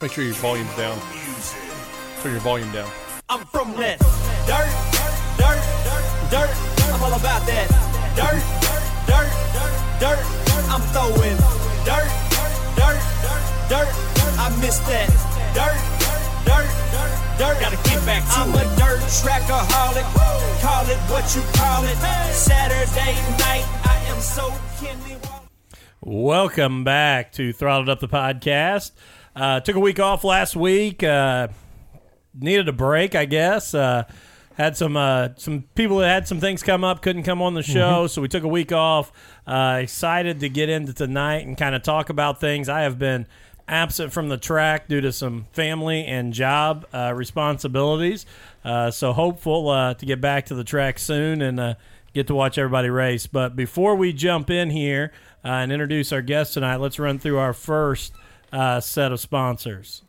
Make sure your volume's down. Turn your volume down. I'm from that dirt, dirt, dirt, dirt. I'm all about that dirt, dirt, dirt, dirt. I'm throwing dirt, dirt, dirt. Dirt. I miss that dirt, dirt, dirt. Gotta get back to I'm a dirt trackaholic. Call it what you call it. Saturday night, I am so Kenny. Welcome back to Throttled Up the Podcast. Uh, took a week off last week. Uh, needed a break, I guess. Uh, had some uh, some people that had some things come up, couldn't come on the show, so we took a week off. Uh, excited to get into tonight and kind of talk about things. I have been absent from the track due to some family and job uh, responsibilities, uh, so hopeful uh, to get back to the track soon and uh, get to watch everybody race. But before we jump in here uh, and introduce our guest tonight, let's run through our first uh, set of sponsors.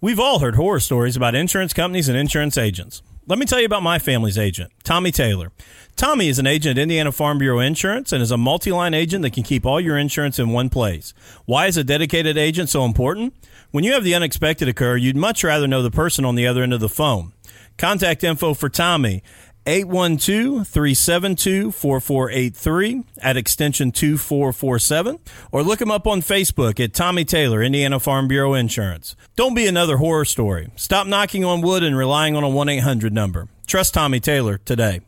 We've all heard horror stories about insurance companies and insurance agents. Let me tell you about my family's agent, Tommy Taylor. Tommy is an agent at Indiana Farm Bureau Insurance and is a multi line agent that can keep all your insurance in one place. Why is a dedicated agent so important? When you have the unexpected occur, you'd much rather know the person on the other end of the phone. Contact info for Tommy 812-372-4483 at extension 2447 or look him up on Facebook at Tommy Taylor, Indiana Farm Bureau Insurance. Don't be another horror story. Stop knocking on wood and relying on a 1-800 number. Trust Tommy Taylor today.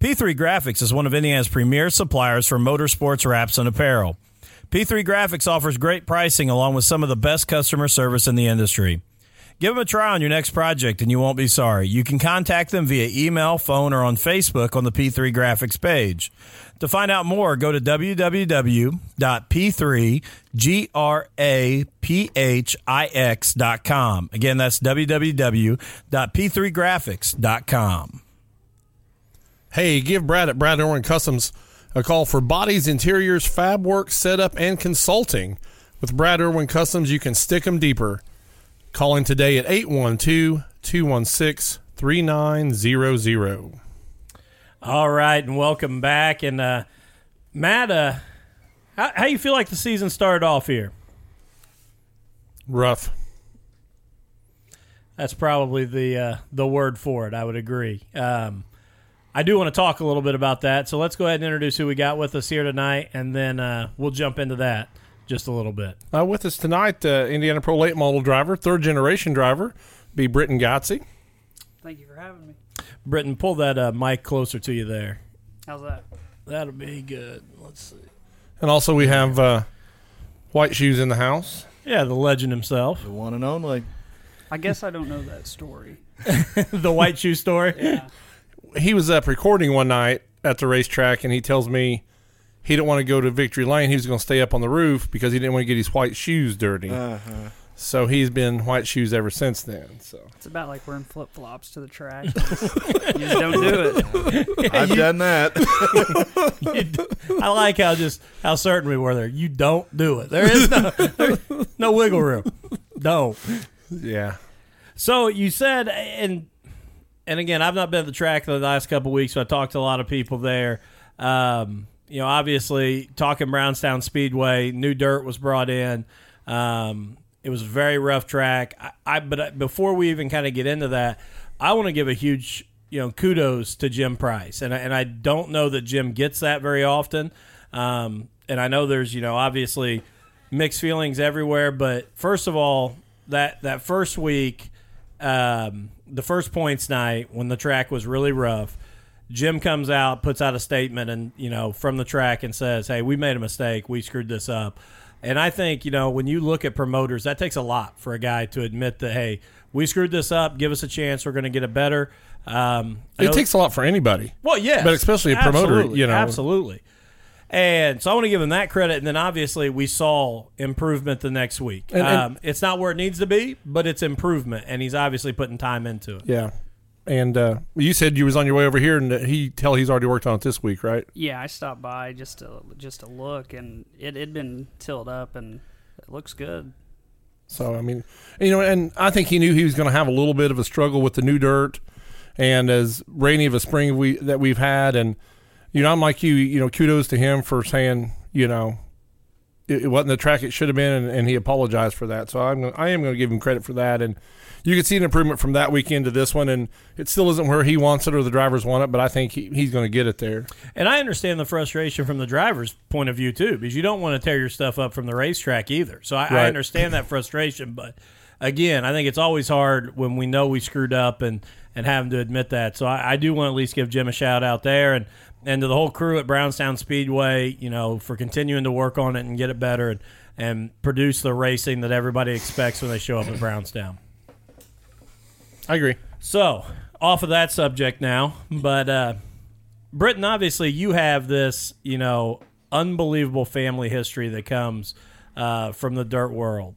P3 Graphix is one of Indiana's premier suppliers for motorsports wraps and apparel. P3 Graphix offers great pricing along with some of the best customer service in the industry. Give them a try on your next project and you won't be sorry. You can contact them via email, phone, or on Facebook on the P3 Graphix page. To find out more, go to www.p3graphix.com. Again, that's www.p3graphix.com. Hey, give Brad at Brad Erwin Customs a call for bodies, interiors, fab work, setup, and consulting. With Brad Erwin Customs, you can stick them deeper. Call in today at 812 216 3900. All right, and welcome back. And uh, Matt, uh, how, how you feel like the season started off here? Rough. That's probably the uh, the word for it. I would agree. Um, I do want to talk a little bit about that, so let's go ahead and introduce who we got with us here tonight, and then uh, we'll jump into that just a little bit. Uh, with us tonight, uh, Indiana Pro late model driver, third generation driver, be Britan Godsey. Thank you for having me. Britan, pull that uh, mic closer to you there. How's that? That'll be good. Let's see. And also we have uh, White Shoes in the house. Yeah, the legend himself, The one and only. I guess I don't know that story. the white shoe story. Yeah. He was up recording one night at the racetrack, and he tells me he didn't want to go to Victory Lane. He was going to stay up on the roof because he didn't want to get his white shoes dirty. Uh-huh. So he's been white shoes ever since then. So It's about like wearing flip flops to the track. you just don't do it. I've done that. You d- I like how just how certain we were there. You don't do it. There is no there- no wiggle room. Don't. yeah, So you said, and and again, I've not been at the track the last couple weeks, so I talked to a lot of people there. Um, you know, obviously, talking Brownstown Speedway, new dirt was brought in. Um, it was a very rough track. I, I but before we even kind of get into that, I want to give a huge you know kudos to Jim Price, and I, and I don't know that Jim gets that very often. Um, and I know there's you know obviously mixed feelings everywhere, but first of all, that that first week, um, the first points night when the track was really rough, Jim comes out, puts out a statement, and you know from the track and says, "Hey, we made a mistake. We screwed this up." And I think you know when you look at promoters, that takes a lot for a guy to admit that, "Hey, we screwed this up. Give us a chance. We're going to get it better." Um, it know- takes a lot for anybody. well, yeah, But especially a promoter, Absolutely, you know. absolutely. And so I want to give him that credit. And then obviously we saw improvement the next week. And- and- um, it's not where it needs to be, but it's improvement, and he's obviously putting time into it. Yeah, and uh, you said you was on your way over here, and he tell he's already worked on it this week, right? Yeah, I stopped by just to just to look, and it had been tilled up, and it looks good. So I mean, you know, and I think he knew he was going to have a little bit of a struggle with the new dirt, and as rainy of a spring we that we've had, and you know, I'm like you, you know, kudos to him for saying, you know, it, it wasn't the track it should have been, and, and he apologized for that. So I'm I am going to give him credit for that, and you can see an improvement from that weekend to this one, and it still isn't where he wants it or the drivers want it, but I think he, he's going to get it there. And I understand the frustration from the driver's point of view too, because you don't want to tear your stuff up from the racetrack either. So I, I understand that frustration, but again, I think it's always hard when we know we screwed up and and having to admit that. So I, I do want to at least give Jim a shout out there and and to the whole crew at Brownstown Speedway, you know, for continuing to work on it and get it better and and produce the racing that everybody expects when they show up at Brownstown. I agree. So, off of that subject now, but uh, Britan, obviously, you have this, you know, unbelievable family history that comes uh, from the dirt world.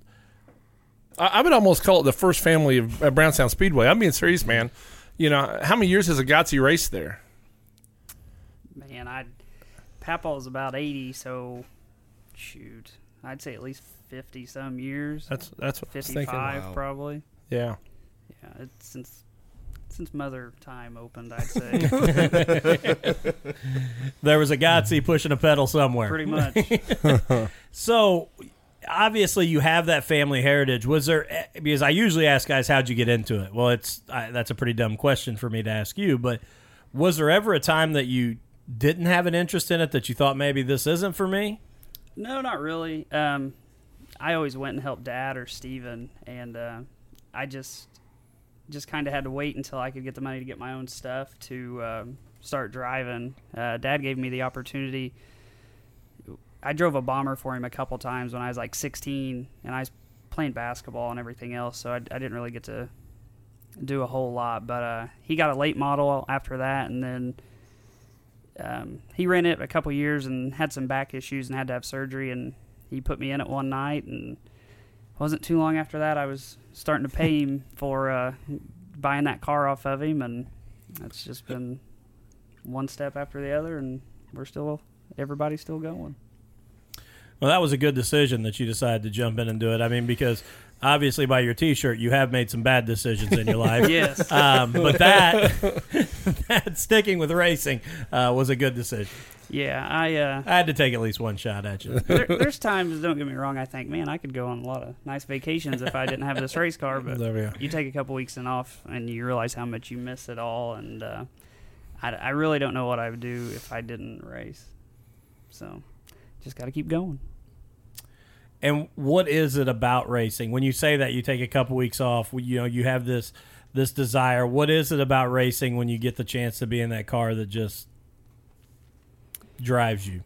I, I would almost call it the first family of uh, Brownstown Speedway. I'm being serious, man. You know, how many years has a Godsey raced there? Man, I Papaw's about eighty, so shoot, I'd say at least fifty some years. That's that's what I was thinking. probably. Yeah. Yeah, it's since since Mother Time opened, I'd say There was a Godsey pushing a pedal somewhere. pretty much. So, obviously, you have that family heritage. Was there, eh, because I usually ask guys, how'd you get into it? Well, it's I, that's a pretty dumb question for me to ask you, but was there ever a time that you didn't have an interest in it that you thought maybe this isn't for me? No, not really. Um, I always went and helped Dad or Steven, and uh, I just just kind of had to wait until I could get the money to get my own stuff to um, start driving. Uh, Dad gave me the opportunity. I drove a bomber for him a couple times when I was like 16, and I was playing basketball and everything else, so I, I didn't really get to do a whole lot. But uh, he got a late model after that, and then um, he ran it a couple years and had some back issues and had to have surgery and he put me in it one night and wasn't too long after that I was starting to pay him for uh, buying that car off of him and it's just been one step after the other and we're still everybody's still going. Well, that was a good decision that you decided to jump in and do it. I mean, because obviously by your T-shirt, you have made some bad decisions in your life. Yes. Um, but that, that sticking with racing uh, was a good decision. yeah, I uh, I had to take at least one shot at you. there, there's times don't get me wrong I think man I could go on a lot of nice vacations if I didn't have this race car but you take a couple weeks and off and you realize how much you miss it all and uh, I, I really don't know what I would do if I didn't race so just got to keep going And what is it about racing? When you say that you take a couple weeks off, you know you have this this desire. What is it about racing when you get the chance to be in that car that just drives you?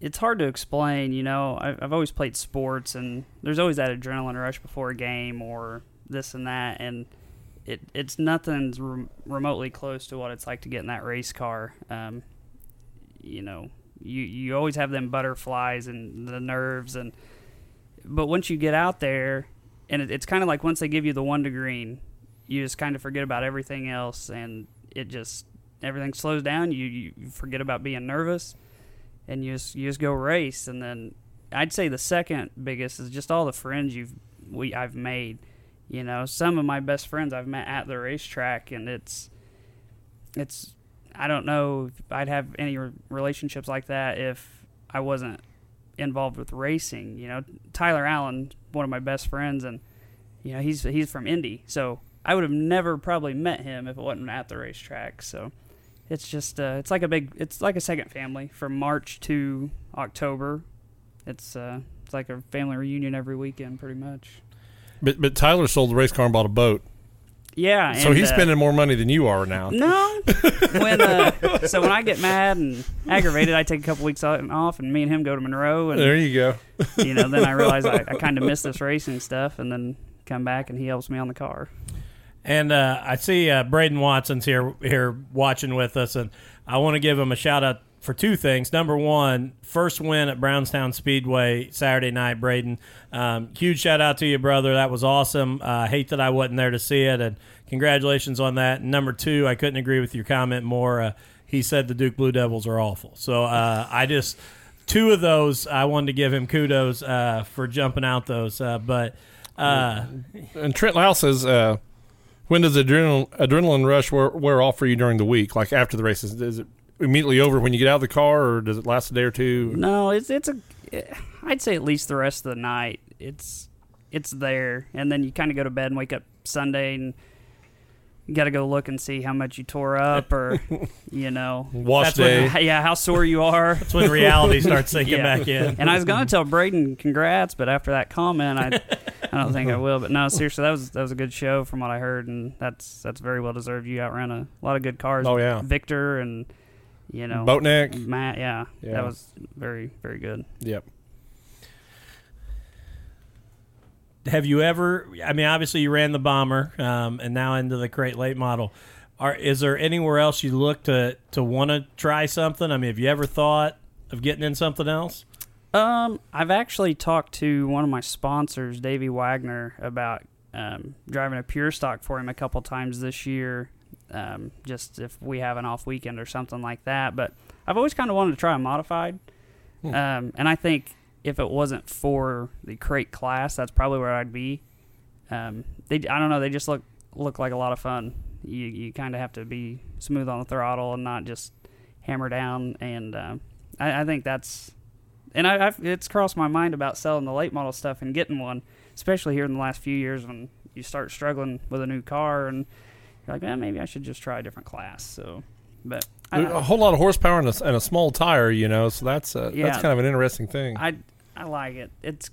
it's hard to explain you know I've, always played sports and there's always that adrenaline rush before a game or this and that and it, it's nothing's rem- remotely close to what it's like to get in that race car um, you know you you always have them butterflies and the nerves and but once you get out there and it, it's kind of like once they give you the one to green you just kind of forget about everything else and it just everything slows down you, you forget about being nervous and you just you just go race. And then I'd say the second biggest is just all the friends you've we I've made you know some of my best friends I've met at the racetrack and it's it's I don't know if I'd have any re- relationships like that if I wasn't involved with racing. You know, Tyler Allen, one of my best friends, and you know he's he's from Indy, so I would have never probably met him if it wasn't at the racetrack. So it's just uh, it's like a big it's like a second family from March to October. It's uh, it's like a family reunion every weekend, pretty much. But but Tyler sold the race car and bought a boat, Yeah, so and, he's uh, spending more money than you are now. No. when uh, so when I get mad and aggravated, I take a couple weeks off, and me and him go to Monroe, and There you go. you know, then I realize I, I kind of miss this racing stuff, and then come back and he helps me on the car. And uh, I see uh, Braden Watson's here here watching with us, and I want to give him a shout out for two things. Number one, first win at Brownstown Speedway Saturday night, Braden. Um, huge shout out to you, brother. That was awesome. Uh, hate that I wasn't there to see it, and congratulations on that. And number two, I couldn't agree with your comment more. Uh, he said the Duke Blue Devils are awful. So uh, I just two of those I wanted to give him kudos uh, for jumping out those. Uh, but uh, And Trent Lau says, when does adrenaline, adrenaline rush wear, wear off for you during the week? Like after the races, is it immediately over when you get out of the car, or does it last a day or two? No, it's it's a I'd say at least the rest of the night. It's it's there, and then you kind of go to bed and wake up Sunday and. You got to go look and see how much you tore up, or you know, Wash That's what- day. yeah, how sore you are. That's when reality starts sinking Yeah. back in. And I was gonna tell Braden congrats, but after that comment, I I don't think I will. But no, seriously, that was that was a good show from what I heard, and that's that's very well deserved. You outran a lot of good cars. Oh, yeah. Victor and you know Boatneck. Matt. Yeah, Yeah. that was very very good. Yep. Have you ever? I mean, obviously you ran the bomber, um, and now into the crate late model. Are is there anywhere else you look to to want to try something? I mean, have you ever thought of getting in something else? Um, I've actually talked to one of my sponsors, Davey Wagner, about um, driving a pure stock for him a couple times this year. Um, just if we have an off weekend or something like that. But I've always kind of wanted to try a modified. Um, and I think if it wasn't for the crate class, that's probably where I'd be. Um, they, I don't know, they just look look like a lot of fun. You you kind of have to be smooth on the throttle and not just hammer down. And um, I, I think that's and I, I've, it's crossed my mind about selling the late model stuff and getting one, especially here in the last few years when you start struggling with a new car and you're like, man, maybe I should just try a different class. So, but I, a whole lot of horsepower and a, and a small tire, you know. So that's uh, Yeah. that's kind of an interesting thing. I I like it. It's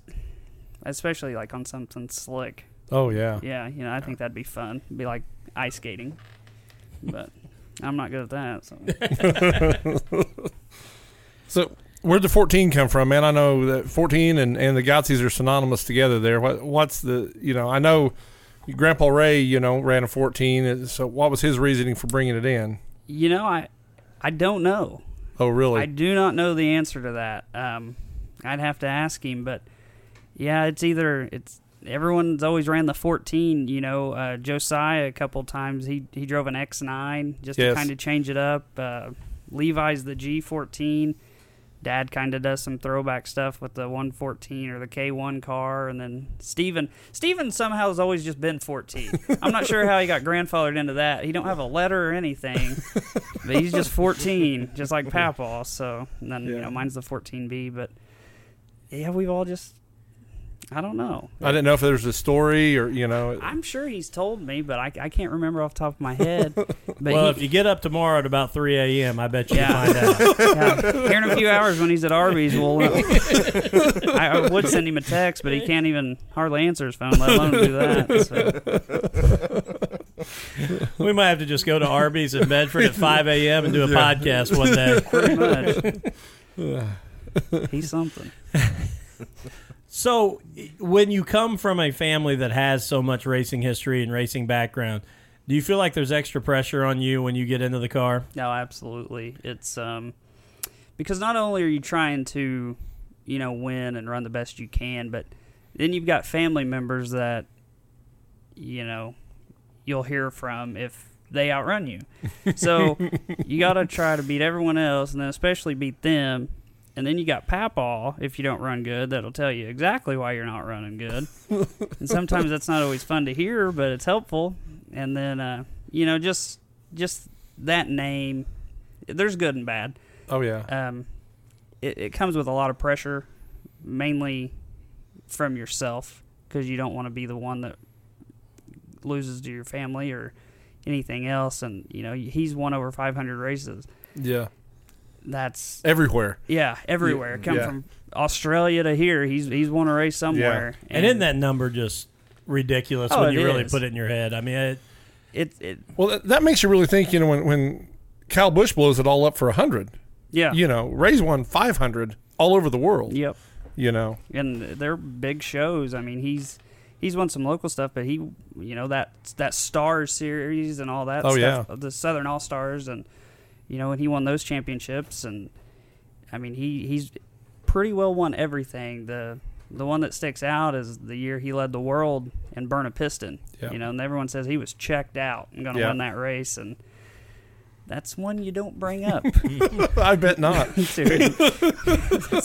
especially like on something slick. oh yeah. Yeah, you know, I think that'd be fun. It'd be like ice skating, but I'm not good at that. So So where'd the 14 come from, man? I know that 14 and, and the Godseys are synonymous together there. What what's the you know? I know Grandpa Ray, you know, ran a 14. So what was his reasoning for bringing it in? you know, I I don't know. Oh really? I do not know the answer to that. Um, I'd have to ask him, but yeah, it's either it's everyone's always ran the 14. You know, uh, Josiah a couple times he he drove an X9 just Yes. to kind of change it up. Uh, Levi's the G14. Dad kind of does some throwback stuff with the 114 or the K1 car, and then Steven. Steven somehow has always just been 14. I'm not sure how he got grandfathered into that. He don't have a letter or anything, but he's just 14, just like Papaw. So, and then you know, mine's the 14B. But yeah, we've all just, I don't know. I didn't know if there was a story or you know. I'm sure he's told me, but I, I can't remember off the top of my head. But well, he, if you get up tomorrow at about 3 a.m., I bet you Yeah. can find out. yeah, here in a few hours when he's at Arby's, we'll. Uh, I, I would send him a text, but he can't even hardly answer his phone, let alone do that. So, we might have to just go to Arby's in Bedford at 5 a.m. and do a podcast one day. pretty much, he's something. So, when you come from a family that has so much racing history and racing background, do you feel like there's extra pressure on you when you get into the car? No, absolutely. It's um because not only are you trying to, you know, win and run the best you can, but then you've got family members that you know you'll hear from if they outrun you. So you got to try to beat everyone else and then especially beat them. And then you got Papaw, if you don't run good, that'll tell you exactly why you're not running good. and sometimes that's not always fun to hear, but it's helpful. And then, uh, you know, just just that name, there's good and bad. Oh yeah. Um, it, it comes with a lot of pressure, mainly from yourself, because you don't want to be the one that loses to your family or anything else. And you know, he's won over 500 races. Yeah. That's Everywhere. yeah, everywhere. Come yeah. from Australia to here, he's he's won a race somewhere. And isn't that number just ridiculous Oh, when it you really is. put it in your head? I mean, it, it? It Well, that, that makes you really think. You know, when when Kyle Busch blows it all up for hundred, yeah. you know, Ray's won five hundred all over the world. Yep. You know. and they're big shows. I mean, he's he's won some local stuff, but he, you know, that that Stars series and all that. Oh, stuff, the Southern All Stars, and you know, and he won those championships, and I mean, he he's pretty well won everything. The the one that sticks out is the year he led the world and burn a piston. Yeah. You know, and everyone says he was checked out and going to Yeah. win that race, and that's one you don't bring up. I bet not. Seriously.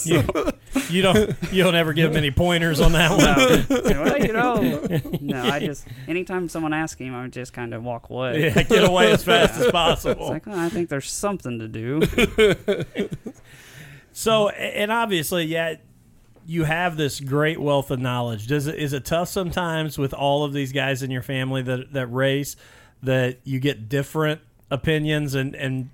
you, you don't you don't ever give him any pointers on that one. No. well, you know, no, I just anytime someone asks him, I would just kind of walk away. Yeah, get away as fast as It's possible. like, oh, I think there's something to do. So, and obviously, yeah, you have this great wealth of knowledge. Does it is it tough sometimes with all of these guys in your family that that race that you get different opinions and and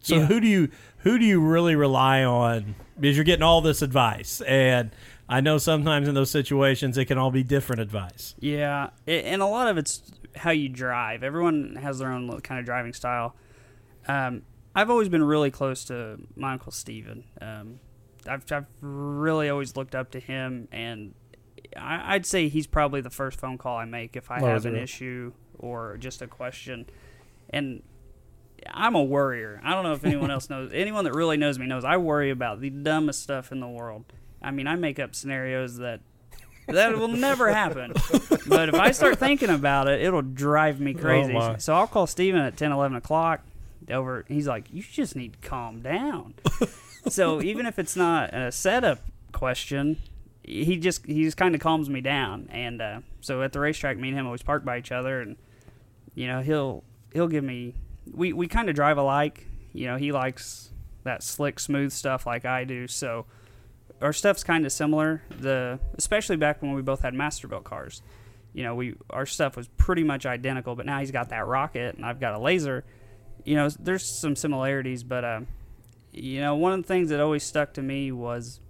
so Yeah. who do you who do you really rely on because you're getting all this advice and I know sometimes in those situations it can all be different advice. Yeah, it, and a lot of it's how you drive. Everyone has their own kind of driving style. Um, I've always been really close to my uncle Steven. Um, I've, I've really always looked up to him, and I, I'd say he's probably the first phone call I make if I have is an issue or just a question. And I'm a worrier. I don't know if anyone else knows. Anyone that really knows me knows I worry about the dumbest stuff in the world. I mean, I make up scenarios that that will never happen. But if I start thinking about it, it'll drive me crazy. my. so I'll call Steven at 10, 11 o'clock. Over, he's like, "You just need to calm down." so even if it's not a setup question, he just he just kind of calms me down. And uh, so at the racetrack, me and him always park by each other, and you know he'll he'll give me we we kind of drive alike. You know he likes that slick, smooth stuff like I do. So our stuff's kind of similar. The especially back when we both had Masterbuilt cars. You know, we our stuff was pretty much identical, but now he's got that rocket and I've got a laser. You know, there's some similarities, but uh, you know, one of the things that always stuck to me was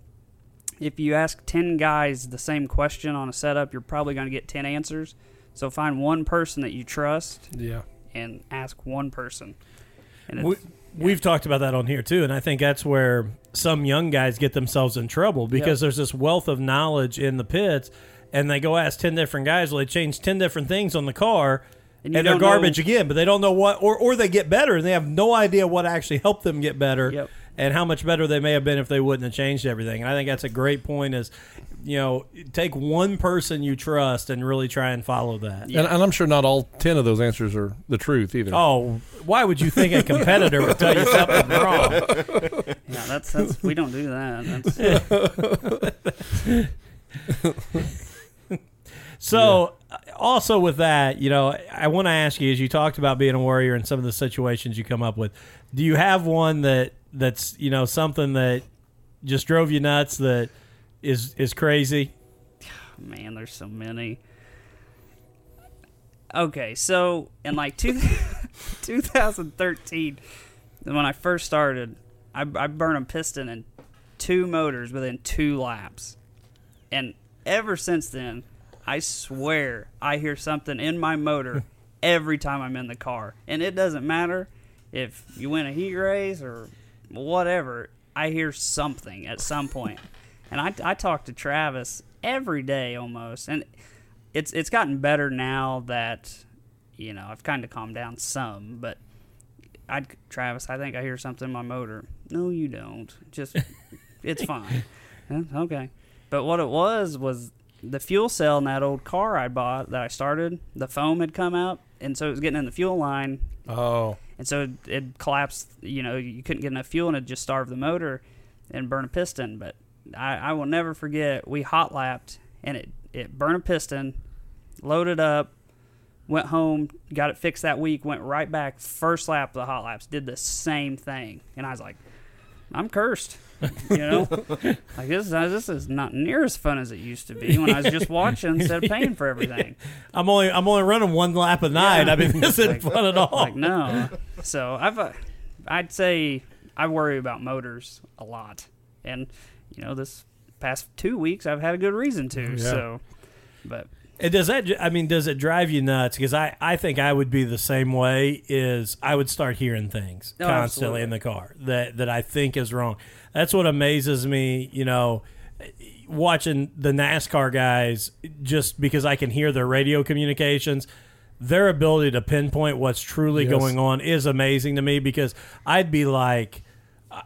if you ask 10 guys the same question on a setup, you're probably going to get 10 answers. So find one person that you trust Yeah. And ask one person. And We, it's, we've talked about that on here too, and I think that's where some young guys get themselves in trouble because there's this wealth of knowledge in the pits, and they go ask ten different guys. Well, they change ten different things on the car, And and, they're don't know- garbage again. But they don't know what, or or they get better, and they have no idea what actually helped them get better, Yep. And how much better they may have been if they wouldn't have changed everything. And I think that's a great point. Is you know, take one person you trust and really try and follow that. And, and I'm sure not all 10 of those answers are the truth either. Oh, why would you think a competitor would tell you something wrong? yeah, that's, that's, we don't do that. That's, So, uh, also with that, you know, I want to ask you, as you talked about being a warrior and some of the situations you come up with, do you have one that that's you know something that just drove you nuts that is is crazy? man, there's so many. Okay, so in like two, 2013, when I first started, I, I burned a piston in two motors within two laps. And ever since then, I swear I hear something in my motor every time I'm in the car. And it doesn't matter if you win a heat race or whatever, I hear something at some point. And I, I talk to Travis every day almost. And it's it's gotten better now that, you know, I've kind of calmed down some. But I'd, Travis, I think I hear something in my motor. No, you don't. Just, it's fine. "Huh, okay. But what it was was the fuel cell in that old car I bought that I started, the foam had come out, and so it was getting in the fuel line, Oh. And so it, collapsed. You know, you couldn't get enough fuel, and it just starved the motor and burned a piston. But I, I will never forget. We hot lapped, and it it burned a piston, loaded up, went home, got it fixed that week, went right back first lap of the hot laps, did the same thing, and I was like, I'm cursed. You know, like this, this is not near as fun as it used to be when I was just watching instead of paying for everything. I'm only I'm only running one lap a night. Yeah. I mean, this isn't Like- fun at all. Like no. So I've, uh, I'd say I worry about motors a lot, and you know this past two weeks I've had a good reason to. Yeah. So, but And does that? I mean, does it drive you nuts? Because I, I think I would be the same way. Is I would start hearing things Oh, constantly absolutely. in the car that that I think is wrong. That's what amazes me. You know, watching the NASCAR guys just because I can hear their radio communications. Their ability to pinpoint what's truly Yes. going on is amazing to me because I'd be like,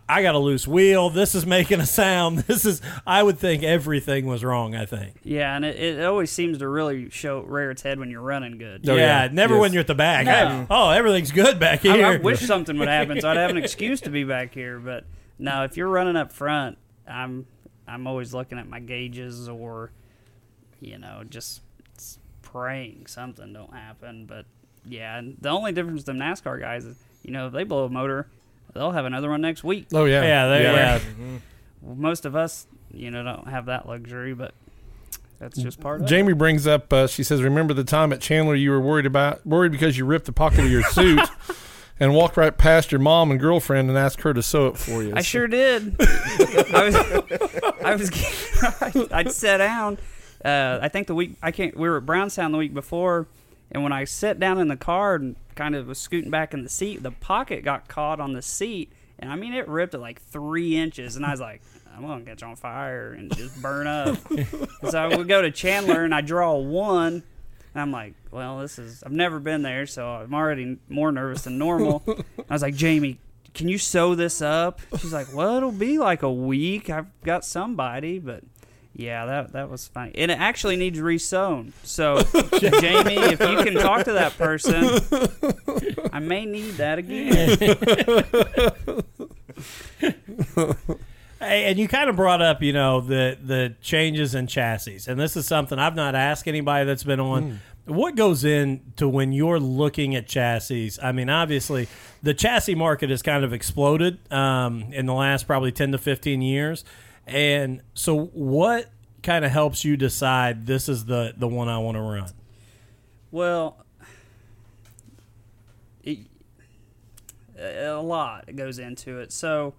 I got a loose wheel. This is making a sound. This is. I would think everything was wrong. I think. yeah, and it, it always seems to really show rear its head when you're running good. Oh, yeah, yeah. never Yes. when you're at the back. No. Oh, everything's good back I, here. I wish something would happen so I'd have an excuse to be back here. But no, if you're running up front, I'm I'm always looking at my gauges or you know just praying something don't happen. But yeah, and the only difference with the NASCAR guys is you know if they blow a motor, they'll have another one next week. Oh, yeah. yeah, they, yeah. Most of us, you know don't have that luxury, but that's just part of it. Jamie brings up. Uh, she says, "Remember the time at Chandler you were worried about worried because you ripped the pocket of your suit and walk right past your mom and girlfriend and ask her to sew it for you." I So- sure did. I was, I was, I'd sit down. Uh, I think the week I can't. We were at Brownstown the week before, and when I sat down in the car and kind of was scooting back in the seat, the pocket got caught on the seat, and I mean it ripped it like three inches, and I was like. I'm gonna catch on fire and just burn up. so I would go to Chandler and I draw one, and I'm like, well, this is I've never been there, so I'm already more nervous than normal. I was like, Jamie, can you sew this up? She's like, well, it'll be like a week. I've got somebody, but yeah, that that was funny, and it actually needs resewn. So, Jamie, if you can talk to that person, I may need that again. Hey, and you kind of brought up, you know, the the changes in chassis, and this is something I've not asked anybody that's been on. What goes into when you're looking at chassis? I mean, obviously, the chassis market has kind of exploded um, in the last probably ten to fifteen years, and so what kind of helps you decide this is the the one I want to run? Well, it, a lot goes into it. So,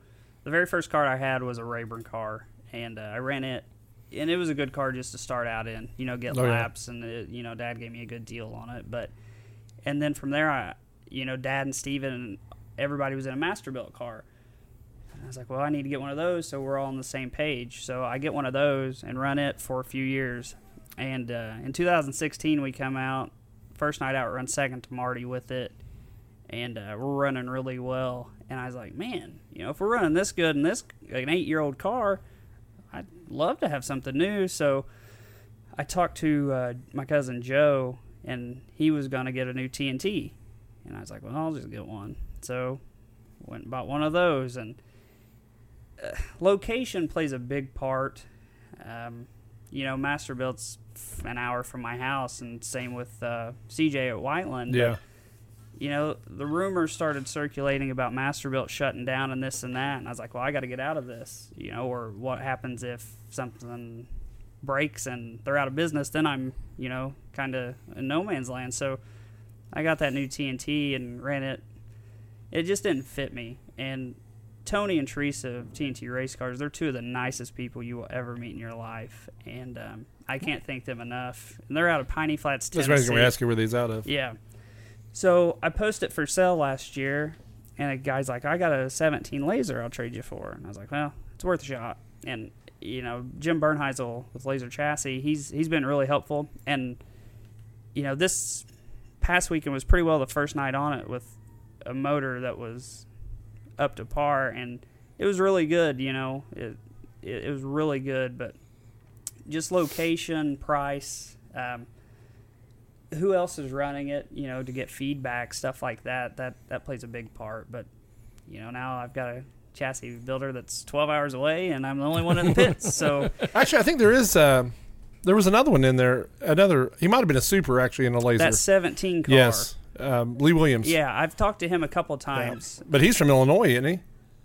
the very first car I had was a Rayburn car, and uh, I ran it, and it was a good car just to start out in. You know, get Oh, yeah. laps, and it, you know, Dad gave me a good deal on it. But, and then from there, I, you know, Dad and Steven and everybody was in a Masterbuilt car. And I was like, well, I need to get one of those so we're all on the same page. So I get one of those and run it for a few years. And uh, in 2016, we come out first night out, run second to Marty with it, and uh, we're running really well. And I was like, man, you know, if we're running this good in this an eight year old car, I'd love to have something new. So I talked to uh, my cousin Joe, and he was to get a new TNT, and I was like, well, I'll just get one. So went and bought one of those, and uh, location plays a big part. Um, you know, Masterbuilt's an hour from my house, and same with uh, CJ at Whiteland. yeah. You know, the rumors started circulating about Masterbuilt shutting down and this and that, and I was like, well, I got to get out of this. You know, or what happens if something breaks and they're out of business? Then I'm, you know, kind of in no man's land. So I got that new TNT and ran it. It just didn't fit me, and Tony and Teresa of TNT Race Cars, they're two of the nicest people you will ever meet in your life, and um, I can't thank them enough. And they're out of Piney Flats, That's Tennessee. why I was going to ask you where these are out of. Yeah. So I posted it for sale last year, and a guy's like, "I got a 17 laser. I'll trade you for." And I was like, "Well, it's worth a shot." And you know, Jim Bernheisel with Laser Chassis, he's he's been really helpful. And you know, this past weekend was pretty well the first night on it with a motor that was up to par, and it was really good. You know, it it, it was really good, but just location, price. Um, who else is running it you know to get feedback stuff like that that that plays a big part but you know now i've got a chassis builder that's 12 hours away and i'm the only one in the pits so Actually, I think there is. Uh, there was another one in there. Another. He might have been a super actually in a laser. that 17 car yes. Um, Lee Williams. yeah i've talked to him a couple Yeah. times But he's from Illinois, isn't he?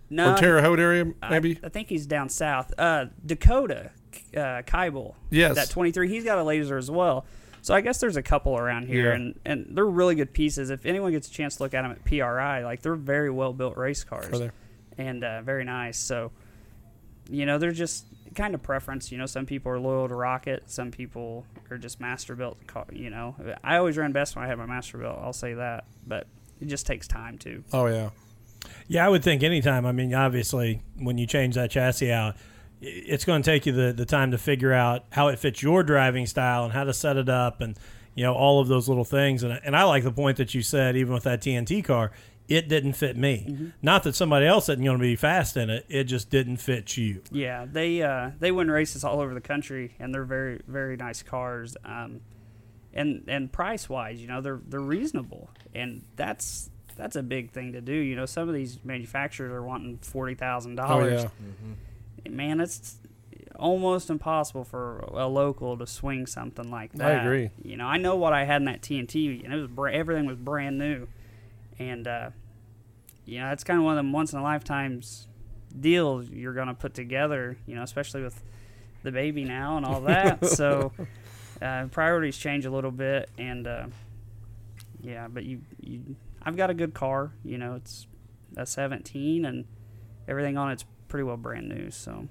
no or Terre Haute area, maybe. I, think he's down south uh dakota uh Keibel, yes. that 23 he's got a laser as well so i guess there's a couple around here Yeah. and and they're really good pieces if anyone gets a chance to look at them at pri like they're very well built race cars there? and uh, very nice. So, you know, they're just kind of preference. You know, some people are loyal to Rocket, some people are just master built. You know, I always ran best when I had my master built. I'll say that, but it just takes time too. Oh yeah. Yeah, I would think anytime. I mean, obviously, when you change that chassis out, i- it's going to take you the, the time to figure out how it fits your driving style and how to set it up and, you know, all of those little things. And, and I like the point that you said, even with that TNT car, it didn't fit me. Not that somebody else isn't going to be fast in it, it just didn't fit you. Yeah, they uh, they win races all over the country, and they're very very nice cars. Um, and and price wise, you know, they're they're reasonable, and that's that's a big thing to do. You know, some of these manufacturers are wanting forty thousand Oh dollars. yeah. Man, it's almost impossible for a local to swing something like that. I agree. You know, I know what I had in that TNT, and it was bra- everything was brand new, and uh, you know, it's kind of one of them once in a lifetimes deals you're gonna put together. You know, especially with the baby now and all that. so uh, priorities change a little bit, and uh, yeah, but you, you, I've got a good car. You know, it's a 17, and everything on it's pretty well brand new. So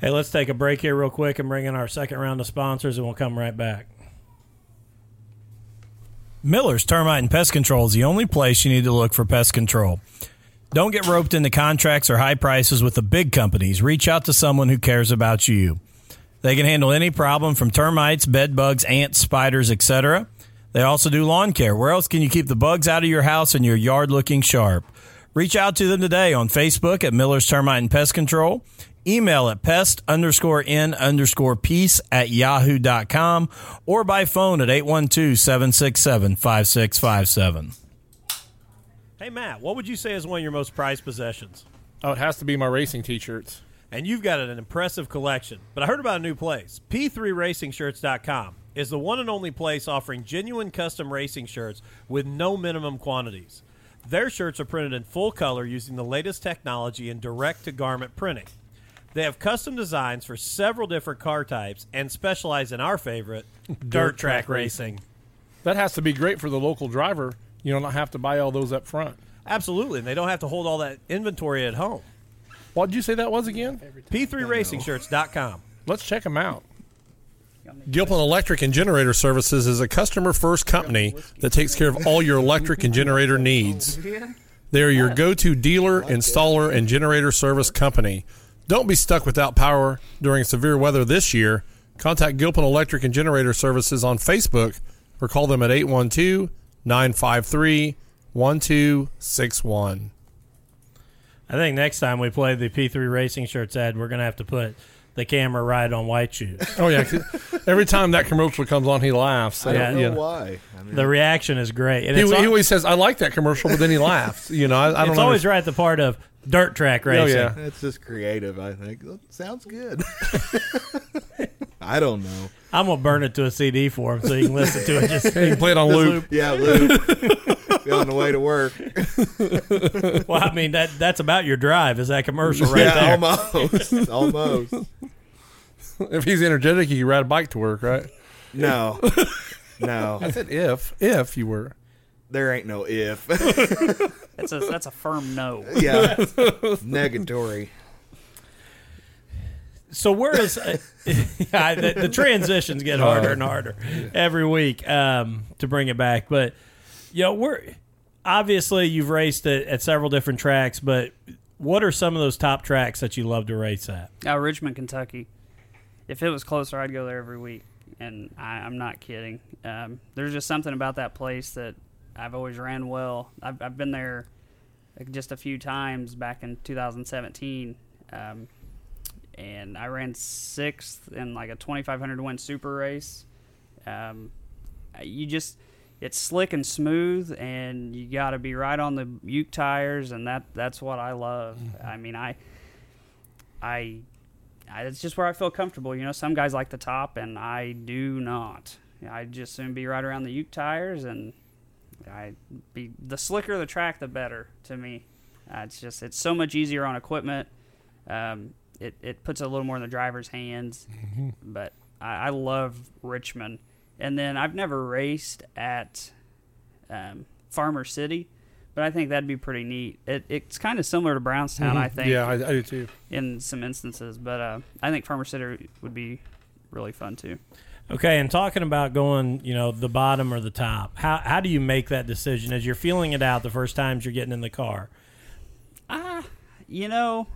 Hey, let's take a break here real quick and bring in our second round of sponsors, and we'll come right back. Miller's Termite and Pest Control is the only place you need to look for pest control. Don't get roped into contracts or high prices with the big companies. Reach out to someone who cares about you. They can handle any problem from termites, bed bugs, ants, spiders, etc. They also do lawn care. Where else can you keep the bugs out of your house and your yard looking sharp? Reach out to them today on Facebook at Miller's Termite and Pest Control. Email at pest underscore n underscore peace at yahoo.com or by phone at 812 767 5657. Hey, Matt, what would you say is one of your most prized possessions? Oh, it has to be my racing T-shirts. and you've got an impressive collection. But I heard about a new place. P3RacingShirts.com is the one and only place offering genuine custom racing shirts with no minimum quantities. Their shirts are printed in full color using the latest technology in direct to garment printing. They have custom designs for several different car types and specialize in our favorite, dirt track track racing. That has to be great for the local driver. You don't have to buy all those up front. Absolutely, and they don't have to hold all that inventory at home. What did you say that was again? P3RacingShirts.com. Let's check them out. Gilpin Electric and Generator Services is a customer first company that takes care of all your electric and generator needs. They are your go to dealer, installer, and generator service company. Don't be stuck without power during severe weather this year. Contact Gilpin Electric and Generator Services on Facebook or call them at 812 953 1261. I think next time we play the P3 Racing Shirts ad, we're going to have to put the camera right on White Shoes. Oh, yeah. 'cause Every time that commercial comes on, he laughs. I don't Yeah, know why. I mean, The reaction is great. And He, it's, he always says, I like that commercial, but then he laughs. You know, I, I don't it's know. always right at the part of dirt track Oh, racing. yeah. it's just creative. I think That sounds good. I don't know. I'm going to burn it to a CD for him so you can listen to it. Just You can play it on loop. Yeah, Luke. Be on the way to work. Well, I mean, that that's about your drive, is that commercial right yeah, there. almost. Almost. If he's energetic, he could ride a bike to work, right? No. No. I said if. If you were. There ain't no if. that's a that's a firm no. yeah. Negatory. So where is uh, yeah, the, the transitions get harder and harder every week um, to bring it back. But you know, we're obviously you've raced at, at several different tracks, but what are some of those top tracks that you love to race at? Uh, Richmond, Kentucky. If it was closer, I'd go there every week, and I, I'm not kidding. Um, there's just something about that place that I've always ran well. I've, I've been there just a few times back in 2017, um, and I ran sixth in like a 2,500 win super race. Um, you just it's slick and smooth, and you got to be right on the Uke tires, and that that's what I love. I mean, I I, I it's just where I feel comfortable. You know, some guys like the top, and I do not. I just soon be right around the Uke tires, and I be the slicker the track, the better to me. Uh, it's just it's so much easier on equipment. Um, it it puts a little more in the driver's hands, but I, I love Richmond. And then I've never raced at um, Farmer City, but I think that'd be pretty neat. It, it's kind of similar to Brownstown, I think Yeah, I, I do too. in some instances, but uh, I think Farmer City would be really fun too. Okay, and talking about going, you know, the bottom or the top, how how do you make that decision as you're feeling it out the first times you're getting in the car? Ah, you know,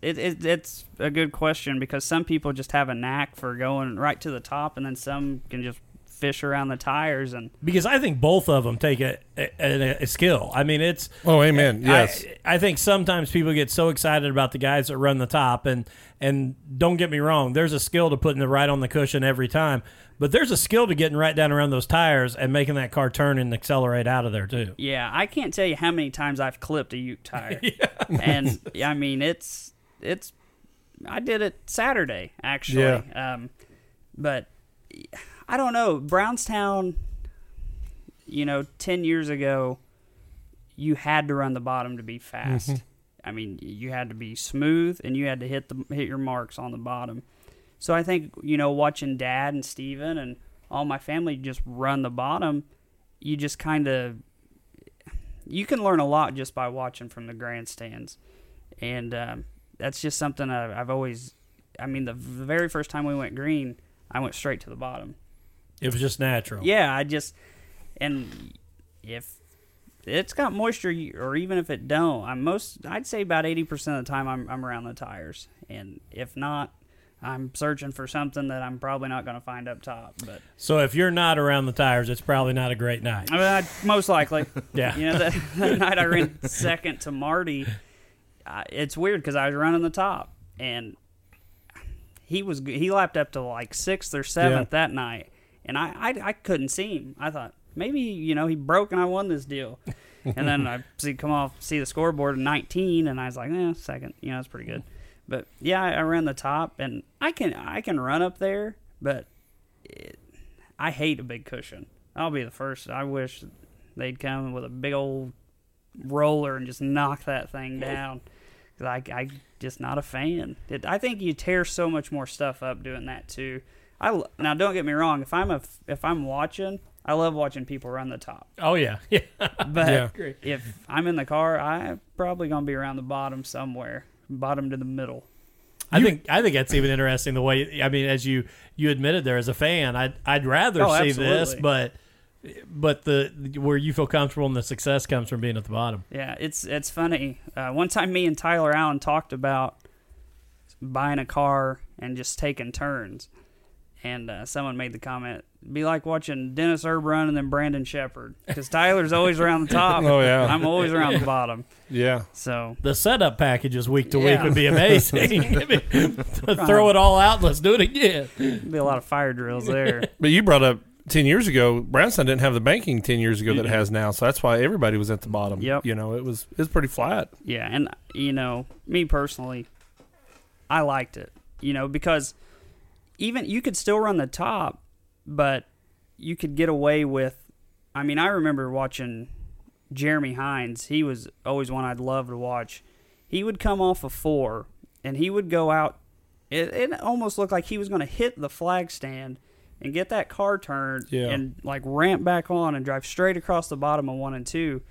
it, it, it's a good question because some people just have a knack for going right to the top, and then some can just fish around the tires. And Because I think both of them take a, a, a skill. I mean, it's Oh, amen. Yes. I, I think sometimes people get so excited about the guys that run the top, and and don't get me wrong, there's a skill to putting the right on the cushion every time, but there's a skill to getting right down around those tires and making that car turn and accelerate out of there too. yeah, I can't tell you how many times I've clipped a Uke tire. and I mean, it's it's. I did it Saturday actually. Yeah. Um, but I don't know Brownstown. You know, ten years ago, you had to run the bottom to be fast. I mean, you had to be smooth and you had to hit the hit your marks on the bottom. So I think you know, watching Dad and Steven and all my family just run the bottom, you just kind of you can learn a lot just by watching from the grandstands, and um, that's just something I've, I've always. I mean, the very first time we went green, I went straight to the bottom. It was just natural. Yeah, I just and if it's got moisture, or even if it don't, I'm most I'd say about eighty percent of the time I'm I'm around the tires, and if not, I'm searching for something that I'm probably not going to find up top. But So if you're not around the tires, it's probably not a great night. I mean, I'd, most likely, Yeah. You know, that, that night I ran second to Marty. Uh, it's weird because I was running the top, and he was he lapped up to like sixth or seventh that night, and I, I I couldn't see him. I thought maybe you know he broke and I won this deal, and then I see come off see the scoreboard at 19, and I was like, eh, second, you know, that's pretty good. But yeah, I, I ran the top, and I can I can run up there, but it, I hate a big cushion. I'll be the first. I wish they'd come with a big old roller and just knock that thing down. 'Cause I, I just not a fan. It, I think you tear so much more stuff up doing that too. I l- now don't get me wrong. If I'm a if I'm watching, I love watching people run the top. Oh yeah, yeah. But Yeah. if I'm in the car, I'm probably gonna be around the bottom somewhere, bottom to the middle. I think I think that's even interesting. The way I mean, as you you admitted there as a fan, I'd I'd rather Oh, see this, but but the where you feel comfortable and the success comes from being at the bottom. Yeah, it's it's funny. Uh, one time, me and Tyler Allen talked about buying a car and just taking turns, and uh, someone made the comment, "Be like watching Dennis Erb run and then Brandon Sheppard, because Tyler's always around the top. Oh, yeah. I'm always around the bottom. Yeah. So The setup packages week to week would be amazing. Throw it all out. Let's do it again. be a lot of fire drills there. But you brought up 10 years ago, Brownstown didn't have the banking 10 years ago that it has now. So that's why everybody was at the bottom. Yep. You know, it was it was pretty flat. Yeah, and you know, me personally, I liked it. You know, because even you could still run the top, but you could get away with. I mean, I remember watching Jeremy Hines. He was always one I'd love to watch. He would come off a four, and he would go out. It, it almost looked like he was going to hit the flag stand and get that car turned Yeah. and like ramp back on and drive straight across the bottom of one and two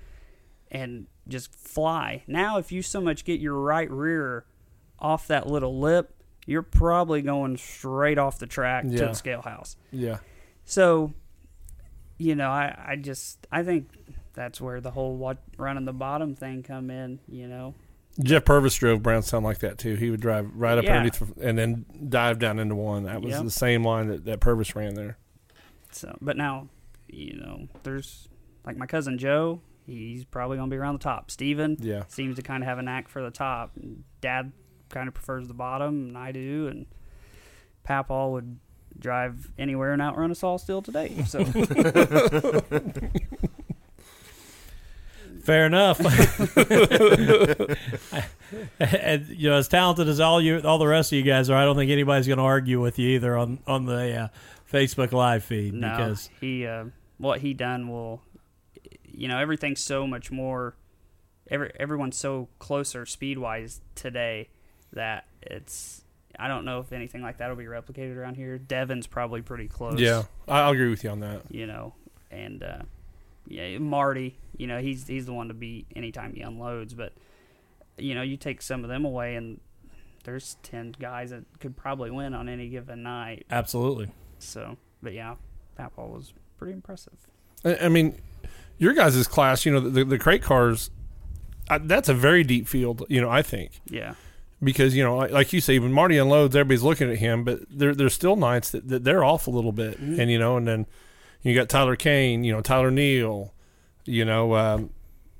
and just fly. Now, if you so much get your right rear off that little lip, you're probably going straight off the track to the scale house. Yeah. So, you know, I, I just I think that's where the whole what running the bottom thing come in. You know, Jeff Purvis drove Brownstown like that too. He would drive right up Yeah. underneath and then dive down into one. That was Yep. the same line that, that Purvis ran there. so but now, you know, there's like my cousin Joe. He's probably gonna be around the top. Steven Yeah. seems to kind of have a knack for the top. Dad kind of prefers the bottom, and I do. And Papal would drive anywhere and outrun us all still today. So Fair enough. and you know, as talented as all you, all the rest of you guys are, I don't think anybody's going to argue with you either on on the uh, Facebook live feed no, because he uh, what he done will, you know, everything's so much more. Every everyone's so closer speed wise today that it's. I don't know if anything like that will be replicated around here. Devon's probably pretty close. Yeah. I, agree with you on that. you know, and uh, yeah, Marty, you know, he's he's the one to beat anytime he unloads. But you know, you take some of them away, and there's ten guys that could probably win on any given night. absolutely. So, but yeah, that ball was pretty impressive. I, I mean, your guys' class, you know, the, the crate cars, uh, that's a very deep field, you know, I think. Yeah, because you know, like, you say, when Marty unloads, everybody's looking at him, but there there's still nights that, that they're off a little bit, Mm-hmm. and you know, and then you got Tyler Kane, you know, Tyler Neal, you know, um,